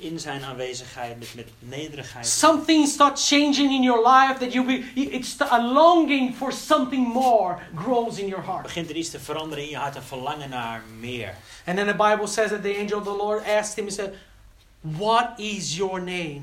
in zijn aanwezigheid, met, met nederigheid.
Something starts changing in your life that you be, it's a longing for something more grows in your heart.
Begint er iets te veranderen in je hart, een verlangen naar meer.
And then the Bible says that the angel of the Lord asked him, he said, What is your name?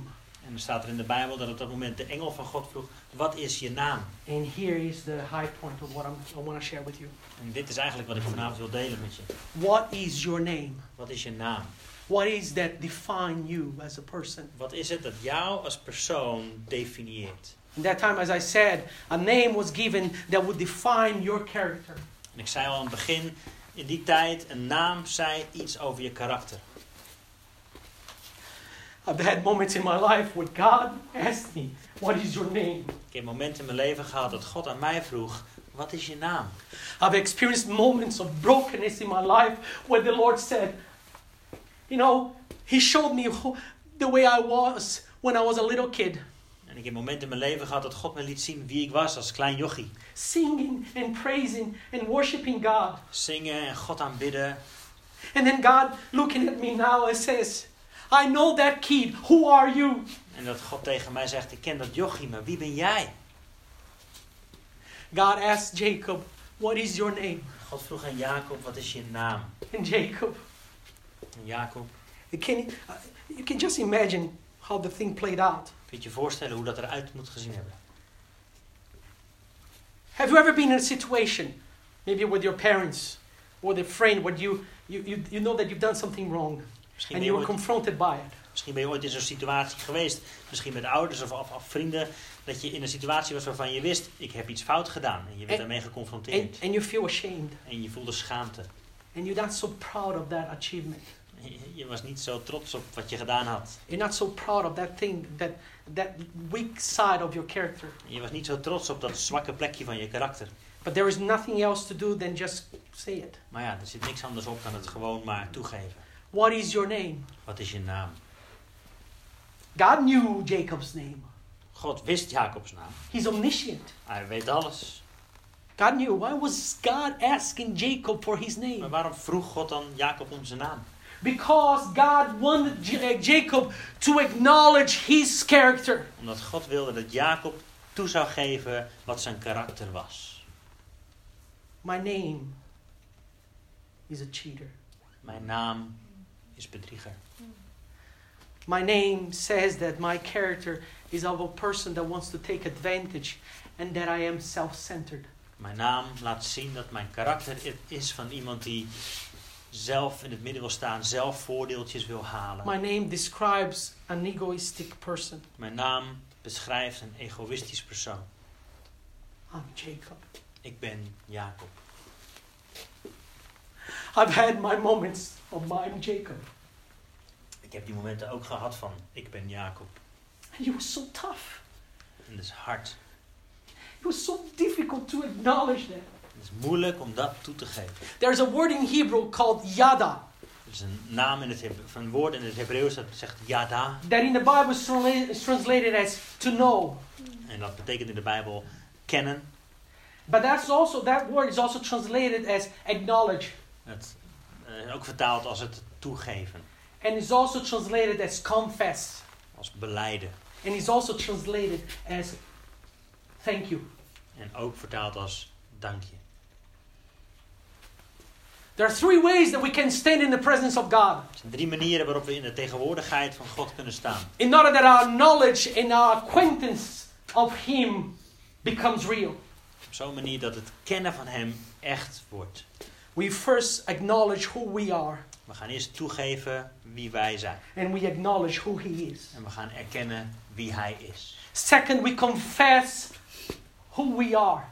En er staat er in de Bijbel dat op dat moment de engel van God vroeg, wat is je naam?
And here is the high point of what I'm, I want to share with you.
En dit is eigenlijk wat ik vanavond wil delen met je.
What is your name?
Wat is je naam?
What is that define you as a person?
Wat is het dat jou als persoon definieert?
In that time, as I said, a name was given that would define your character.
En ik zei al aan het begin, in die tijd, een naam zei iets over je karakter.
I've had moments in my life where God asked me, What is your name?
Ik heb momenten in mijn leven gehad dat God aan mij vroeg, wat is je naam?
I've experienced moments of brokenness in my life where the Lord said, You know, He showed me the way I was when I was a little kid,
En ik heb momenten in mijn leven gehad dat God me liet zien wie ik was als klein jochie.
singing and praising and worshiping God.
Zingen en God aanbidden.
And then God looking at me now and says, I know that kid. Who are you?
En dat God tegen mij zegt, ik ken dat jochie, maar wie ben jij?
God asked Jacob, What is your name?
God vroeg aan Jacob, wat is je naam?
And Jacob,
En Jacob,
can, uh, you can just imagine how the thing played out.
kun je je voorstellen hoe dat eruit moet gezien hebben?
Have you ever been in a situation, maybe with your parents or a friend, where you, you, you, you know that you've done something wrong
Misschien
and you
je
were
ooit,
confronted by it?
misschien ben je ooit in zo'n situatie geweest, misschien met ouders of, of, of vrienden, dat je in een situatie was waarvan je wist, ik heb iets fout gedaan. En je werd daarmee
And,
geconfronteerd.
and you feel ashamed
En je voelde schaamte.
and you're not so proud of that achievement.
Je- was niet zo trots op wat je gedaan had.
You're not so proud of that thing, that, that weak side of your character.
Je was niet zo trots op dat zwakke plekje van je karakter.
But there is nothing else to do than just say it.
Maar ja, er zit niks anders op dan het gewoon maar toegeven.
What is your name?
Wat is je naam?
God knew Jacob's name.
God wist Jacobs naam.
He's omniscient.
Hij weet alles.
God knew. Why was God asking Jacob for his
Maar
name?
waarom vroeg God dan Jacob om zijn naam?
Because God wanted uh, Jacob to acknowledge his character.
Omdat God wilde dat Jacob toe zou geven wat zijn karakter was.
My name is a cheater.
Mijn naam is bedrieger.
My name says that my character is of a person that wants to take advantage and that I am self centered.
Mijn naam laat zien dat mijn karakter is van iemand die zelf in het midden wil staan, zelf voordeeltjes wil halen.
My name describes an egoistic person.
Mijn naam beschrijft een egoïstisch persoon.
I'm Jacob.
Ik ben Jacob.
I've had my moments of I'm Jacob.
Ik heb die momenten ook gehad van ik ben Jacob.
And it was so tough.
En dat is hard.
It was so difficult to acknowledge that.
Het is moeilijk om dat toe te geven.
There's a word in Hebrew called yada.
Er is een naam in het een woord in het Hebreeuws dat zegt yada.
That in the Bible is transla- is translated as to know.
En dat betekent in de Bijbel kennen.
But that's also that word is also translated as acknowledge.
Het eh, ook vertaald als het toegeven.
And is also translated as confess.
Als beleiden.
And is also translated as thank you.
En ook vertaald als dank je.
There are three ways that we can stand in the presence of God.
Er zijn drie manieren waarop we in de tegenwoordigheid van God kunnen staan.
In order that our knowledge and our acquaintance of Him becomes real.
Op zo'n manier dat het kennen van Hem echt wordt.
We first acknowledge who we are.
We gaan eerst toegeven wie wij zijn.
And we acknowledge who He is.
En we gaan erkennen wie Hij is.
Second, we confess who we are.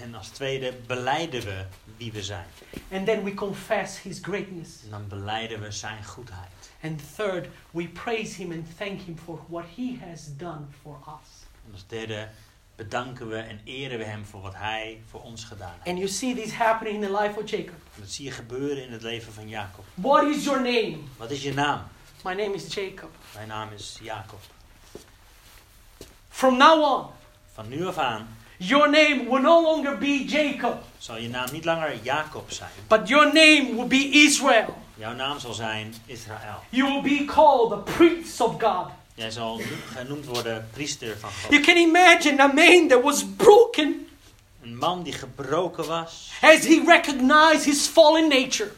En als tweede beleiden we wie we zijn.
And then we confess His greatness.
En dan beleiden we Zijn goedheid.
And third, we praise Him and thank Him for what He has done for us.
En als derde bedanken we en eren we Hem voor wat Hij voor ons gedaan heeft.
And you see this happening in the life of Jacob.
En dat zie je gebeuren in het leven van Jacob.
What is your name?
Wat is je naam?
My name is Jacob.
Mijn naam is Jacob.
From now on,
Van nu af aan
your name will no longer be Jacob,
zal je naam niet langer Jacob zijn.
but your name will be Israel.
Jouw naam zal zijn Israël.
You will be called the priest of God.
Jij zal genoemd worden priester van God.
You can imagine a man that was broken
Een man die gebroken was.
as he recognized his fallen nature,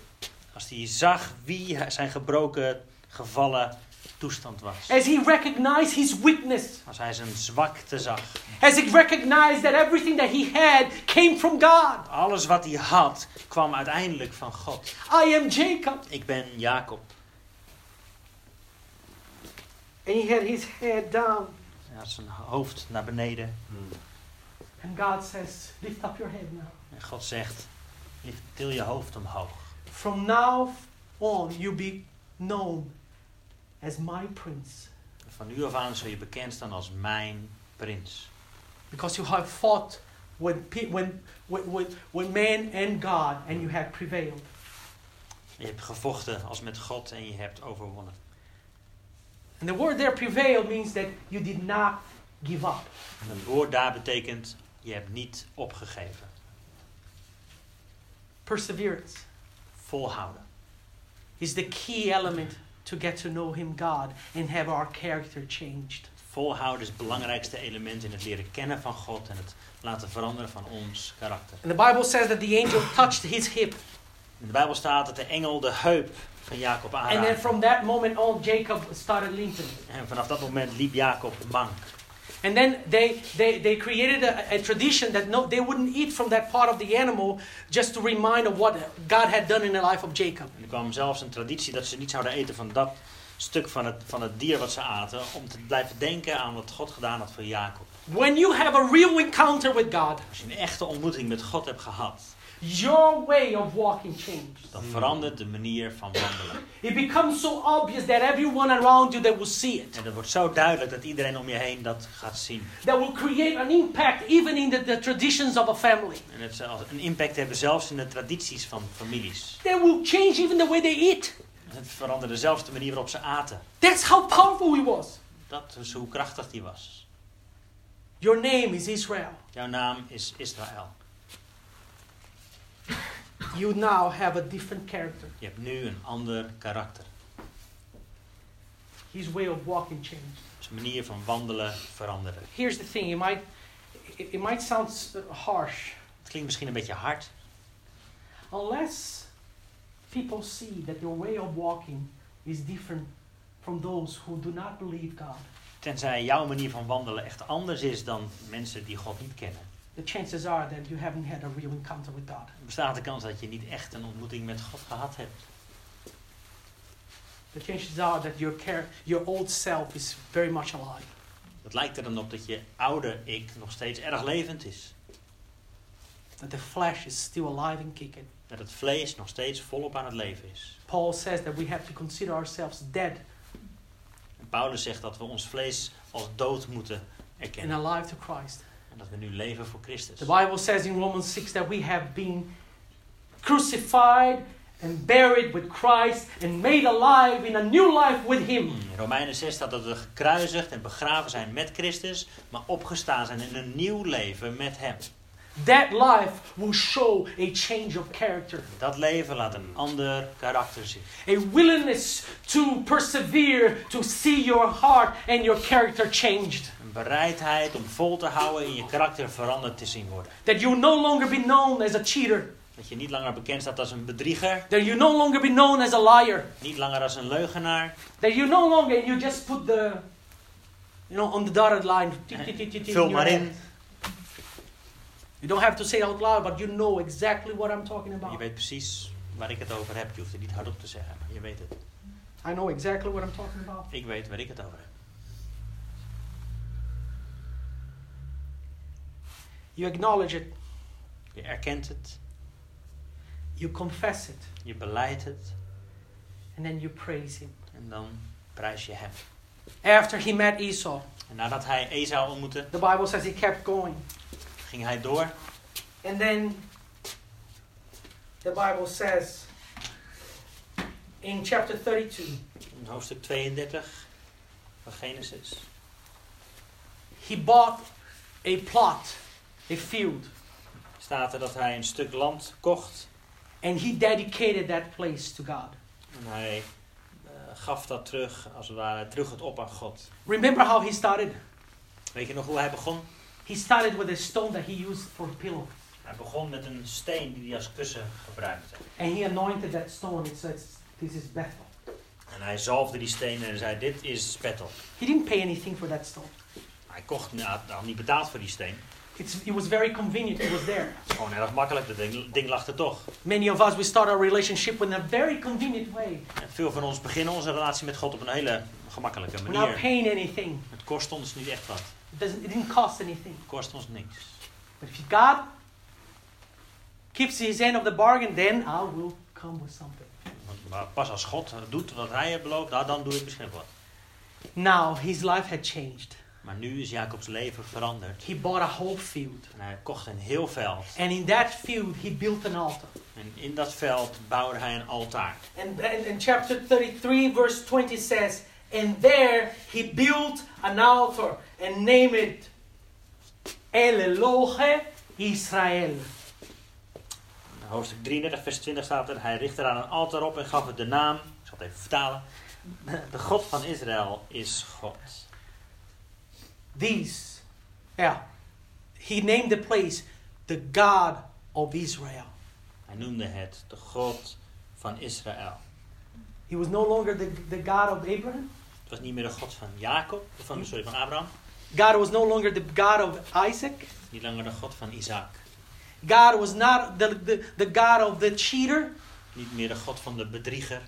Als hij zag wie zijn gebroken, gevallen toestand was.
as he recognized his weakness,
Als hij zijn zwakte zag.
as he recognized that everything that he had came from God.
Alles wat hij had, kwam uiteindelijk van God.
I am Jacob.
Ik ben Jacob.
And he had his head down.
Hij had zijn hoofd naar beneden.
And God says, Lift up your head now.
En God zegt, lift- til je hoofd omhoog.
From now on, you'll be known as my prince.
Van nu af aan zul je bekend staan als mijn prins.
Because you have fought with, when, with, with, with man and God and you have prevailed.
Je hebt gevochten als met God en je hebt overwonnen.
And the word there prevailed means that you did not give up.
En het woord daar betekent, je hebt niet opgegeven.
Perseverance
Volhouden.
is the key element to get to know Him, God, and have our character changed.
Volhouden is het belangrijkste element in het leren kennen van God en het laten veranderen van ons karakter.
And the Bible says that the angel touched his hip.
In de Bijbel staat dat de engel de heup van Jacob
And then
aanraakte.
from that moment on, Jacob started limping.
En vanaf dat moment liep Jacob mank.
And then they, they, they created a, a tradition that no, they wouldn't eat from that part of the animal just to remind of what God had done in the life of Jacob.
En er kwam zelfs een traditie dat ze niet zouden eten van dat stuk van het, van het dier wat ze aten. Om te blijven denken aan wat God gedaan had voor Jacob.
When you have a real encounter with God,
Als je een echte ontmoeting met God hebt gehad.
Your way of walking changed.
Dan verandert de manier van wandelen.
It becomes so obvious that everyone around you they will see it.
En het wordt zo duidelijk dat iedereen om je heen dat gaat zien.
That will create an impact even in the, the traditions of a family.
En het zal een impact hebben zelfs in de tradities van families.
That will change even the way they eat.
Het veranderde zelfs de manier waarop ze aten.
That's how powerful he was.
Dat is hoe krachtig die was.
Your name is Israel.
Jouw naam is Israël.
You now have a different character.
Je hebt nu een ander karakter.
His way of walking changed.
Zijn manier van wandelen veranderde.
Here's the thing, it might it, might sound s- harsh
Het klinkt misschien een beetje hard.
unless people see that your way of walking is different from those who do not believe God.
Tenzij jouw manier van wandelen echt anders is dan mensen die God niet kennen.
The chances are that you haven't had a real encounter with God.
Bestaat de kans dat je niet echt een ontmoeting met God gehad hebt.
The chances are that your care, your old self is very much alive.
Het lijkt er dan op dat je oude ik nog steeds erg levend is.
That the flesh is still alive and kicking.
Dat het vlees nog steeds volop aan het leven is.
Paul says that we have to consider ourselves dead
En Paulus zegt dat we ons vlees als dood moeten
and
erkennen.
alive to Christ.
En dat we nu leven voor Christus.
The Bible says in Romans 6 that we have been crucified and buried with Christ and made alive in a new life with Him.
In Romeinen 6 staat dat we gekruisigd en begraven zijn met Christus, maar opgestaan zijn in een nieuw leven met Hem.
That life will show a change of character,
Dat leven laat een ander karakter zien.
a willingness to persevere, to see your heart and your character changed.
Een bereidheid om vol te houden in je karakter veranderd te zien worden.
That you no longer be known as a cheater,
Dat je niet langer bekend staat als een bedrieger,
that you no longer be known as a liar,
niet langer als een leugenaar.
that you no longer you just put the you know on the dotted line.
Vul maar in.
You don't have to say it out loud, but you know exactly what I'm talking
Je
about.
weet precies waar ik het over heb. Je hoeft het niet hardop te zeggen, maar je weet het.
I know exactly what I'm talking about.
Ik weet waar ik het over heb.
You acknowledge it,
Je erkent het,
you confess it,
je beleidt het
and then you praise Him.
en dan prijs je hem.
After he met Esau,
En nadat hij Esau ontmoette,
the Bible says he kept going.
Ging hij door.
And then the Bible says in chapter 32,
In hoofdstuk 32 van Genesis.
he bought a plot, a field,
Staat er dat hij een stuk land kocht
and he dedicated that place to God.
En hij eh, gaf dat terug, als het ware, terug het op aan God.
Remember how he started?
Weet je nog hoe hij begon?
He started with a stone that he used for a pillow.
Hij begon met een steen die hij als kussen gebruikte.
And he anointed that stone. It says, This is Bethel.
En hij zalfde die stenen en zei, dit is Bethel.
He didn't pay anything for that stone.
Hij kocht, hij had niet betaald voor die steen.
It's, it was very convenient. It was there.
Gewoon erg makkelijk, dat ding, ding lag er toch.
Many of us, we start our relationship in a very convenient way.
En veel van ons beginnen onze relatie met God op een hele gemakkelijke
We're not
manier.
paying anything.
Het kost ons niet echt wat.
It, doesn't, it didn't cost anything.
Kost ons niks.
But if God keeps his end of the bargain, then I will come with something.
Maar pas als God doet wat hij nou, dan doe ik misschien wat.
Now his life had changed.
Maar nu is Jacobs leven veranderd.
He bought a whole field.
En hij kocht een heel veld.
And in that field, he built an altar.
En in dat veld bouwde hij een altaar.
And, and chapter 33, verse 20 says, And there he built an altar and named it El Elohe Israel.
In hoofdstuk 33, vers 20 staat er: Hij richtte daar een altaar op en gaf het de naam. Ik zal het even vertalen. De God van Israël is God.
These, yeah, he named the place the God of Israel.
Hij noemde het de God van Israël.
He was no longer the, the God of Abraham.
Het was niet meer de God van Jacob, van, sorry, van Abraham.
God was no longer the God of Isaac.
Niet langer de God van Isaac.
God was not the, the, the God of the cheater.
Niet meer de God van de bedrieger.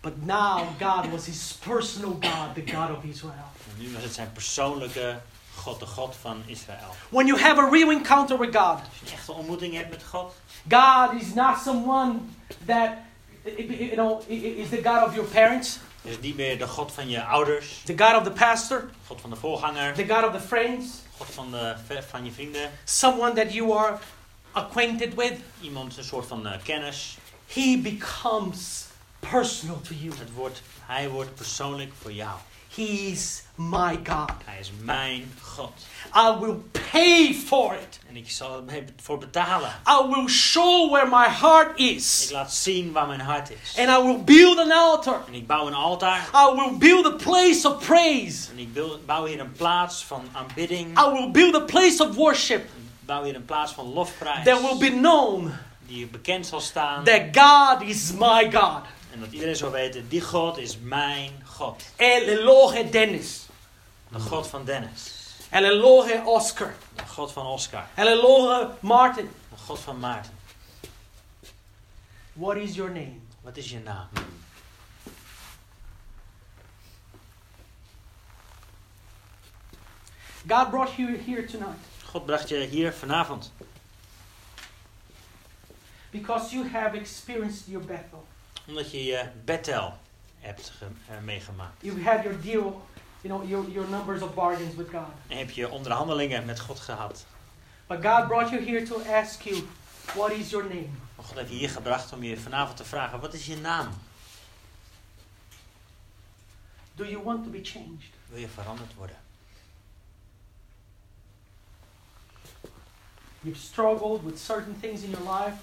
But now God was his personal God, the God of Israel.
En nu was het zijn persoonlijke God, de God van Israël.
When you have a real encounter with God,
Als je een echte ontmoeting hebt met God,
God is not someone that you know is the God of your parents,
is niet meer de God van je ouders,
the God of the pastor,
God van de voorganger,
the God of the friends,
God van, de, van je vrienden,
someone that you are acquainted with.
iemand een soort van eh, kennis.
He becomes personal to you.
Het wordt, hij wordt persoonlijk voor jou.
He's my God.
Hij is mijn God.
I will pay for it.
En ik zal er mee voor betalen.
I will show where my heart
Ik
is.
laat zien waar mijn hart is.
And I will build an altar.
En ik bouw een altaar.
I will build a place of praise.
En ik bouw hier een plaats van aanbidding.
I will build a place of worship
Ik bouw hier een plaats van lofprijs.
that will be known
Die bekend zal staan.
that God is my God.
En dat iedereen zal weten, die God is mijn God.
El Elohe Dennis.
De God van Dennis.
El Elohe Oscar.
De God van Oscar.
El Elohe Martin.
De God van Maarten.
What is your name?
Wat is je naam?
God brought you here tonight
God bracht je hier vanavond.
because you have experienced your Bethel.
Omdat je je Bethel hebt eh, meegemaakt.
You had your deal, you know, your, your numbers of bargains with God.
En heb je onderhandelingen met God gehad.
But God brought you here to ask you, what is your name?
Maar God heeft je hier gebracht om je vanavond te vragen, wat is je naam?
Do you want to be changed?
Wil je veranderd worden?
You've struggled with certain things in your life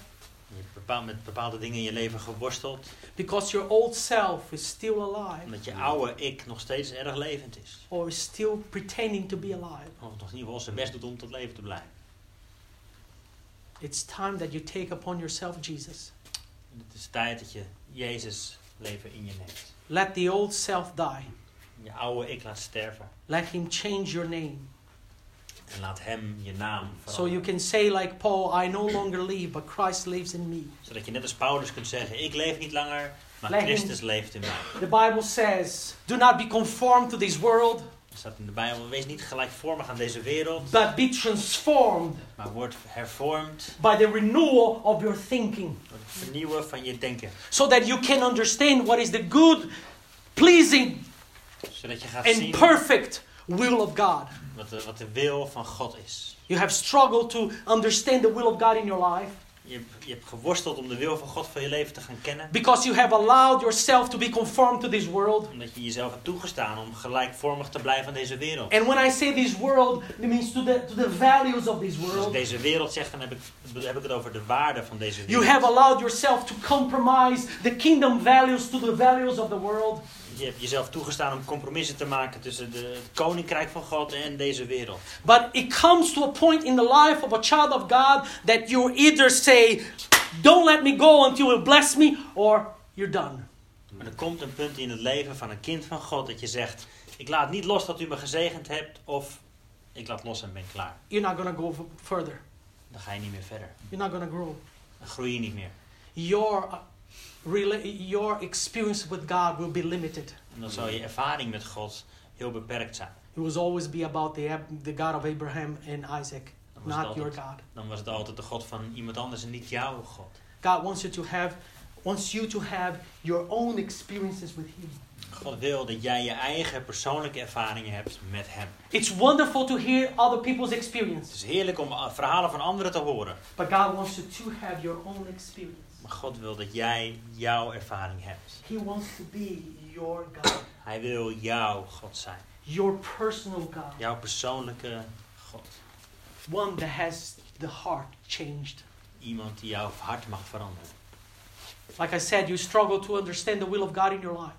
Je hebt bepaald, met bepaalde dingen in je leven geworsteld.
because your old self is still alive
Omdat je oude ik nog steeds erg levend is.
or is still pretending to be alive.
Of nog in ieder geval zijn best doet om tot leven te blijven.
It's time that you take upon yourself Jesus.
Het is tijd dat je Jezus leven in je neemt.
Let the old self die.
Je oude ik laat sterven.
Let him change your name.
En laat hem je naam
So
veranderen.
you can say, like Paul, I no longer live, but Christ lives in me.
Zodat je net als Paulus kunt zeggen, ik leef niet langer, maar
hem-
Christus leeft in mij.
The Bible says, Do not be conformed to this world,
Er staat in de Bijbel, wees niet gelijkvormig aan deze wereld,
but be transformed
maar word hervormd
by the renewal of your thinking,
door het vernieuwen van je denken.
so that you can understand what is the good, pleasing,
Zodat je gaat
and
zien
perfect will of God.
Wat de, wat de wil van God is.
You have struggled to understand the will of God in your life.
Je, hebt- je hebt geworsteld om de wil van God voor je leven te gaan kennen.
Because you have allowed yourself to be conformed to this world.
Omdat je jezelf hebt toegestaan om gelijkvormig te blijven aan deze wereld.
And when I say this world, it means to the, to the values of this
Als ik
world.
deze wereld zeg, dan heb ik, heb ik het over de waarde van deze
You
wereld.
have allowed yourself to compromise the kingdom values to the values of the world.
Je hebt jezelf toegestaan om compromissen te maken tussen de, het koninkrijk van God en deze wereld.
But it comes to a point in the life of a child of God that you either say, Don't let me go until you bless me, or you're done.
Maar er komt een punt in het leven van een kind van God dat je zegt: Ik laat niet los dat u me gezegend hebt, of ik laat los en ben klaar.
You're not to go further.
Dan ga je niet meer verder.
You're not to grow.
Dan groei je niet meer.
Your, your experience with God will be limited.
En dan zal je ervaring met God heel beperkt zijn.
It will always be about the, the God of Abraham and Isaac,
het
not your
altijd,
God.
dan was het altijd de God van iemand anders en niet jouw God.
God wants you to have wants you to have your own experiences with Him.
God wil dat jij je eigen persoonlijke ervaringen hebt met Hem.
It's wonderful to hear other people's
Het
experience,
is heerlijk om uh, verhalen van anderen te horen.
but God wants you to have your own experience.
Maar God wil dat jij jouw ervaring hebt.
He wants to be your God,
Hij wil jouw God zijn.
your personal God,
Jouw persoonlijke God.
one that has the heart changed.
Iemand die jouw hart mag veranderen.
Like I said, you struggle to understand the will of God in your life.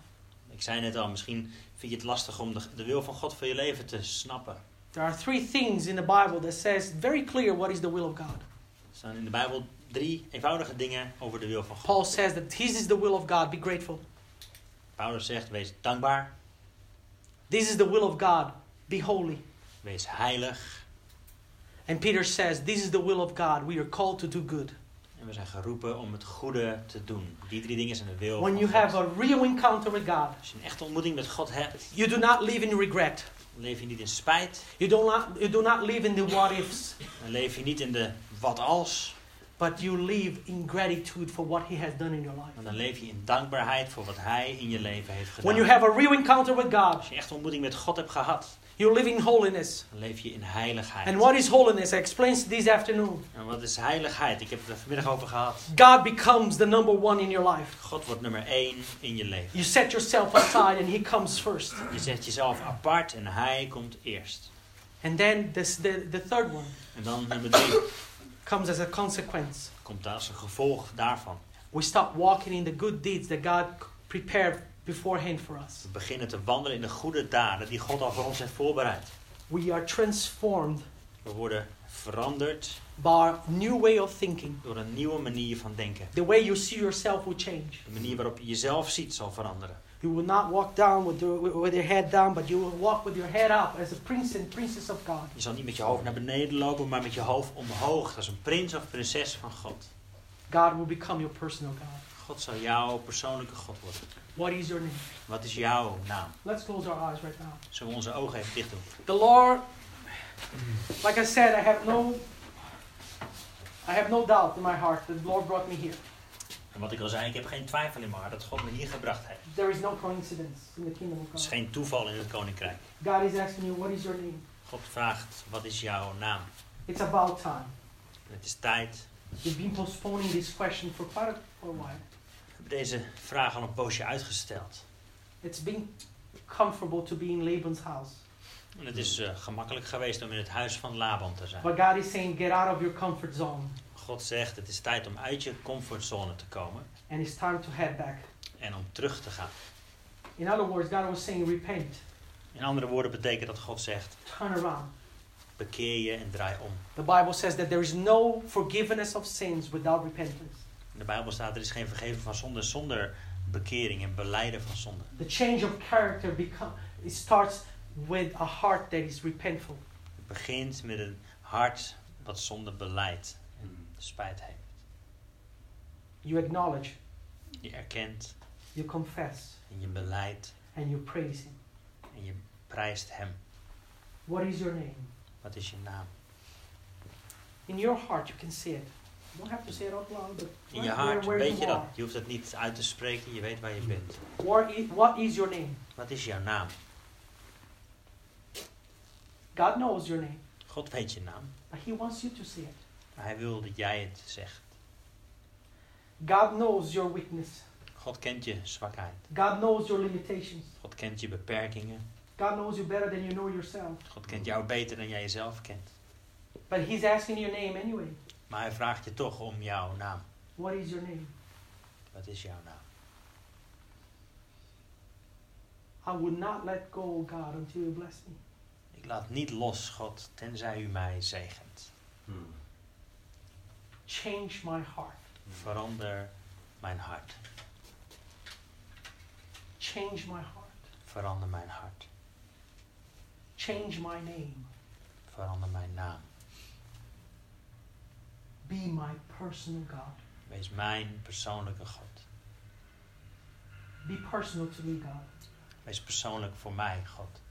Ik zei net al, misschien vind je het lastig om de, de wil van God voor je leven te snappen.
There are three things in the Bible that says very clear what is the will of God.
Er staan in de Bijbel drie eenvoudige dingen over de wil van God.
Paul says that this is the will of God. Be grateful.
Paulus zegt, wees dankbaar,
This is the will of God. Be holy.
wees heilig.
And Peter says, This is the will of God. We are called to do good.
En we zijn geroepen om het goede te doen. Die drie dingen zijn de wil
When you
van
have
God.
a real encounter with God,
Als je een echte ontmoeting met God hebt,
you do not live in regret.
leef je niet in spijt.
You do not, you do not live in the what ifs,
Dan leef je niet in de wat als.
But you live in gratitude for what He has done in your life.
Maar dan leef je in dankbaarheid voor wat Hij in je leven heeft gedaan.
When you have a real encounter with God,
Als je echt ontmoeting met God hebt gehad,
you live in holiness.
dan leef je in heiligheid.
And what is holiness? I explained this afternoon.
En wat is heiligheid? Ik heb het er vanmiddag over gehad.
God becomes the number one in your life.
God wordt nummer één in je leven.
You set yourself aside and He comes first.
Je zet jezelf apart en Hij komt eerst.
And then this, the, the third one
En dan nummer drie
comes as a consequence.
komt als een gevolg daarvan.
We stop walking in the good deeds that God prepared beforehand for us.
We beginnen te wandelen in de goede daden die God al voor ons heeft voorbereid.
We are transformed
We worden veranderd
by new way of thinking.
door een nieuwe manier van denken.
The way you see yourself will change.
De manier waarop je jezelf ziet zal veranderen.
You will not walk down with your, with your head down, but you will walk with your head up as a prince and princess of God.
Je zal niet met je hoofd naar beneden lopen, maar met je hoofd omhoog. als een prins of prinses van God.
God will become your personal God.
God zal jouw persoonlijke God worden.
What is your name?
Wat is jouw naam?
Let's close our eyes right now.
Zullen we onze ogen even dicht doen?
The Lord, like I said, I have no, I have no doubt in my heart that the Lord brought me here.
En wat ik al zei, ik heb geen twijfel in mijn hart dat God me hier gebracht heeft.
There is no coincidence in the kingdom of
Het is
God.
geen toeval in het koninkrijk.
God is asking you, what is your name?
God vraagt, wat is jouw naam?
It's about time.
En het is tijd.
You've been postponing this question for quite a, for a while.
We hebben deze vraag al een poosje uitgesteld.
It's been comfortable to be in Laban's house.
En het is eh, gemakkelijk geweest om in het huis van Laban te zijn.
But God is saying, get out of your comfort zone.
God zegt, het is tijd om uit je comfortzone te komen
And it's time to head back.
en om terug te gaan.
In other words, God was saying, repent,
In andere woorden betekent dat God zegt,
turn around.
bekeer je en draai om.
The Bible says that there is no forgiveness of sins without repentance.
In de Bijbel staat, er is geen vergeven van zonde zonder bekering en beleiden van zonde.
The change of character become, it starts with a heart that is repentful.
Het begint met een hart wat zonde beleidt spijt heeft.
You acknowledge,
Je erkent
you confess,
en je beleidt
and you praise Him.
en je prijst hem.
What is your name?
Wat is je naam?
In your heart, you can say it. You don't have to say it out loud, but
In je hart
where, where
weet je dat. Je hoeft het niet uit te spreken, je weet waar je bent.
What is, what is your name?
Wat is jouw naam?
God knows your name,
God weet je naam.
but He wants you to say it.
Maar hij wil dat jij het zegt.
God knows your weakness.
God kent je zwakheid.
God knows your limitations.
God kent je beperkingen.
God knows you better than you know yourself.
God kent jou beter dan jij jezelf kent.
But He's asking your name anyway.
Maar hij vraagt je toch om jouw naam.
What is your name?
Wat is jouw naam?
I would not let go, God, until you bless me.
Ik laat niet los, God, tenzij u mij zegent.
Hmm.
Change my heart.
Verander mijn hart.
Change my heart.
Verander mijn hart.
Change my name.
Verander mijn naam.
Be my personal God.
Wees mijn persoonlijke God.
Be personal to me, God.
Wees persoonlijk voor mij, God.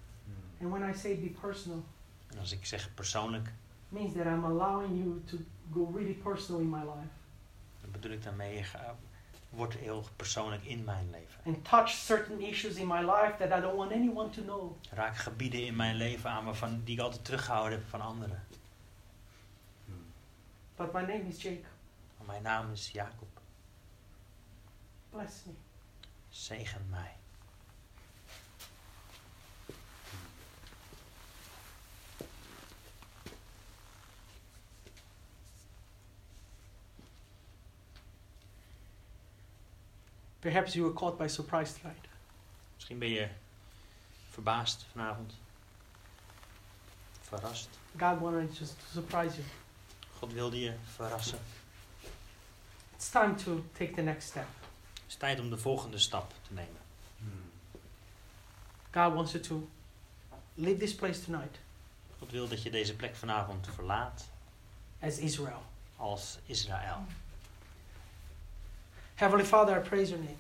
And when I say be personal,
En als ik zeg persoonlijk,
means that I'm allowing you to go really personal in my life
dan bedoel ik daarmee, je ga- wordt heel persoonlijk in mijn leven.
and touch certain issues in my life that I don't want anyone to know.
Raak gebieden in mijn leven aan waarvan, die ik altijd teruggehouden heb van anderen.
Hmm.
But my name is Jacob.
Mijn naam is Jacob.
Bless me.
Zegen mij.
Perhaps you were caught by surprise tonight.
Misschien ben je verbaasd vanavond. Verrast.
God wanted just to surprise you.
God wilde je verrassen.
It's time to take the next step.
Het is tijd om de volgende stap te nemen.
Hmm.
God wants you to leave this place tonight
God wil dat je deze plek vanavond verlaat
as Israel.
als Israël.
Heavenly Father, I praise your name.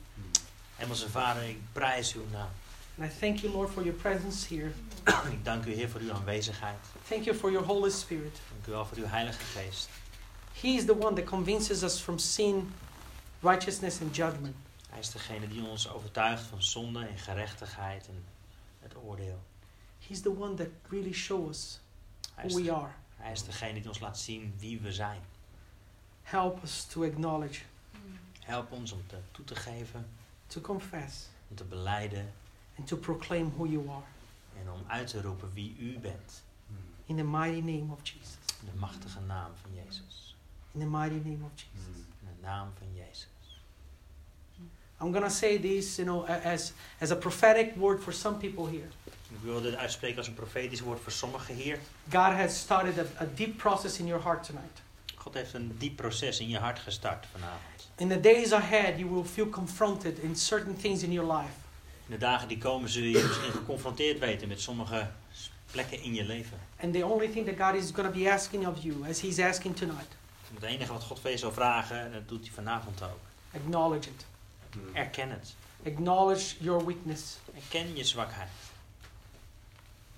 Hemelse Vader, ik prijs uw naam.
And I thank you, Lord, for your presence here.
Ik dank u, Heer, voor uw aanwezigheid.
Thank you for your Holy Spirit.
Dank u wel voor uw Heilige Geest.
He is the one that convinces us from sin, righteousness, and judgment.
Hij is degene die ons overtuigt van zonde en gerechtigheid en het oordeel.
He's the one that really shows us who
is,
we are.
hij is degene die ons laat zien wie we zijn.
Help us to acknowledge,
Help ons om te, toe te geven,
to confess,
om te beleiden
and to proclaim who you are.
en om uit te roepen wie u bent.
Hmm.
In the mighty name of Jesus.
In de machtige naam van Jezus.
In the mighty name of Jesus.
Hmm.
In de naam van Jezus.
I'm gonna say this, you know, as as a prophetic word for some people here.
Ik wil dit uitspreken als een profetisch woord voor sommigen hier.
God has started a, a deep process in your heart tonight.
God heeft een diep proces in je hart gestart vanavond.
In the days ahead, you will feel confronted in certain things in your life.
In de dagen die komen zul je misschien geconfronteerd weten met sommige plekken in je leven.
And the only thing that God is going to be asking of you, as He's asking tonight,
Het enige wat God van je zal vragen, en dat doet hij vanavond ook.
acknowledge it.
Hmm.
Erken het.
Acknowledge your weakness.
Erken je zwakheid.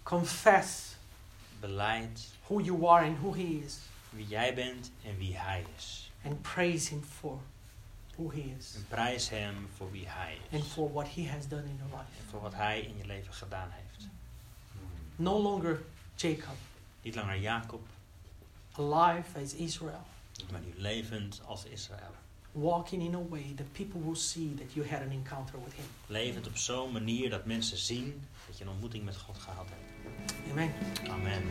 Confess
Beleid
who you are and who He is.
wie jij bent en wie hij is.
And praise Him for who He is
En prijs hem voor wie hij
and
is.
for what He has done in your
En
life.
voor wat hij in je leven gedaan heeft.
No longer Jacob,
Niet langer Jacob,
alive as Israel,
maar nu levend als Israël.
walking in a way that people will see that you had an encounter with Him.
Levend op zo'n manier dat mensen zien dat je een ontmoeting met God gehad hebt.
Amen.
Amen.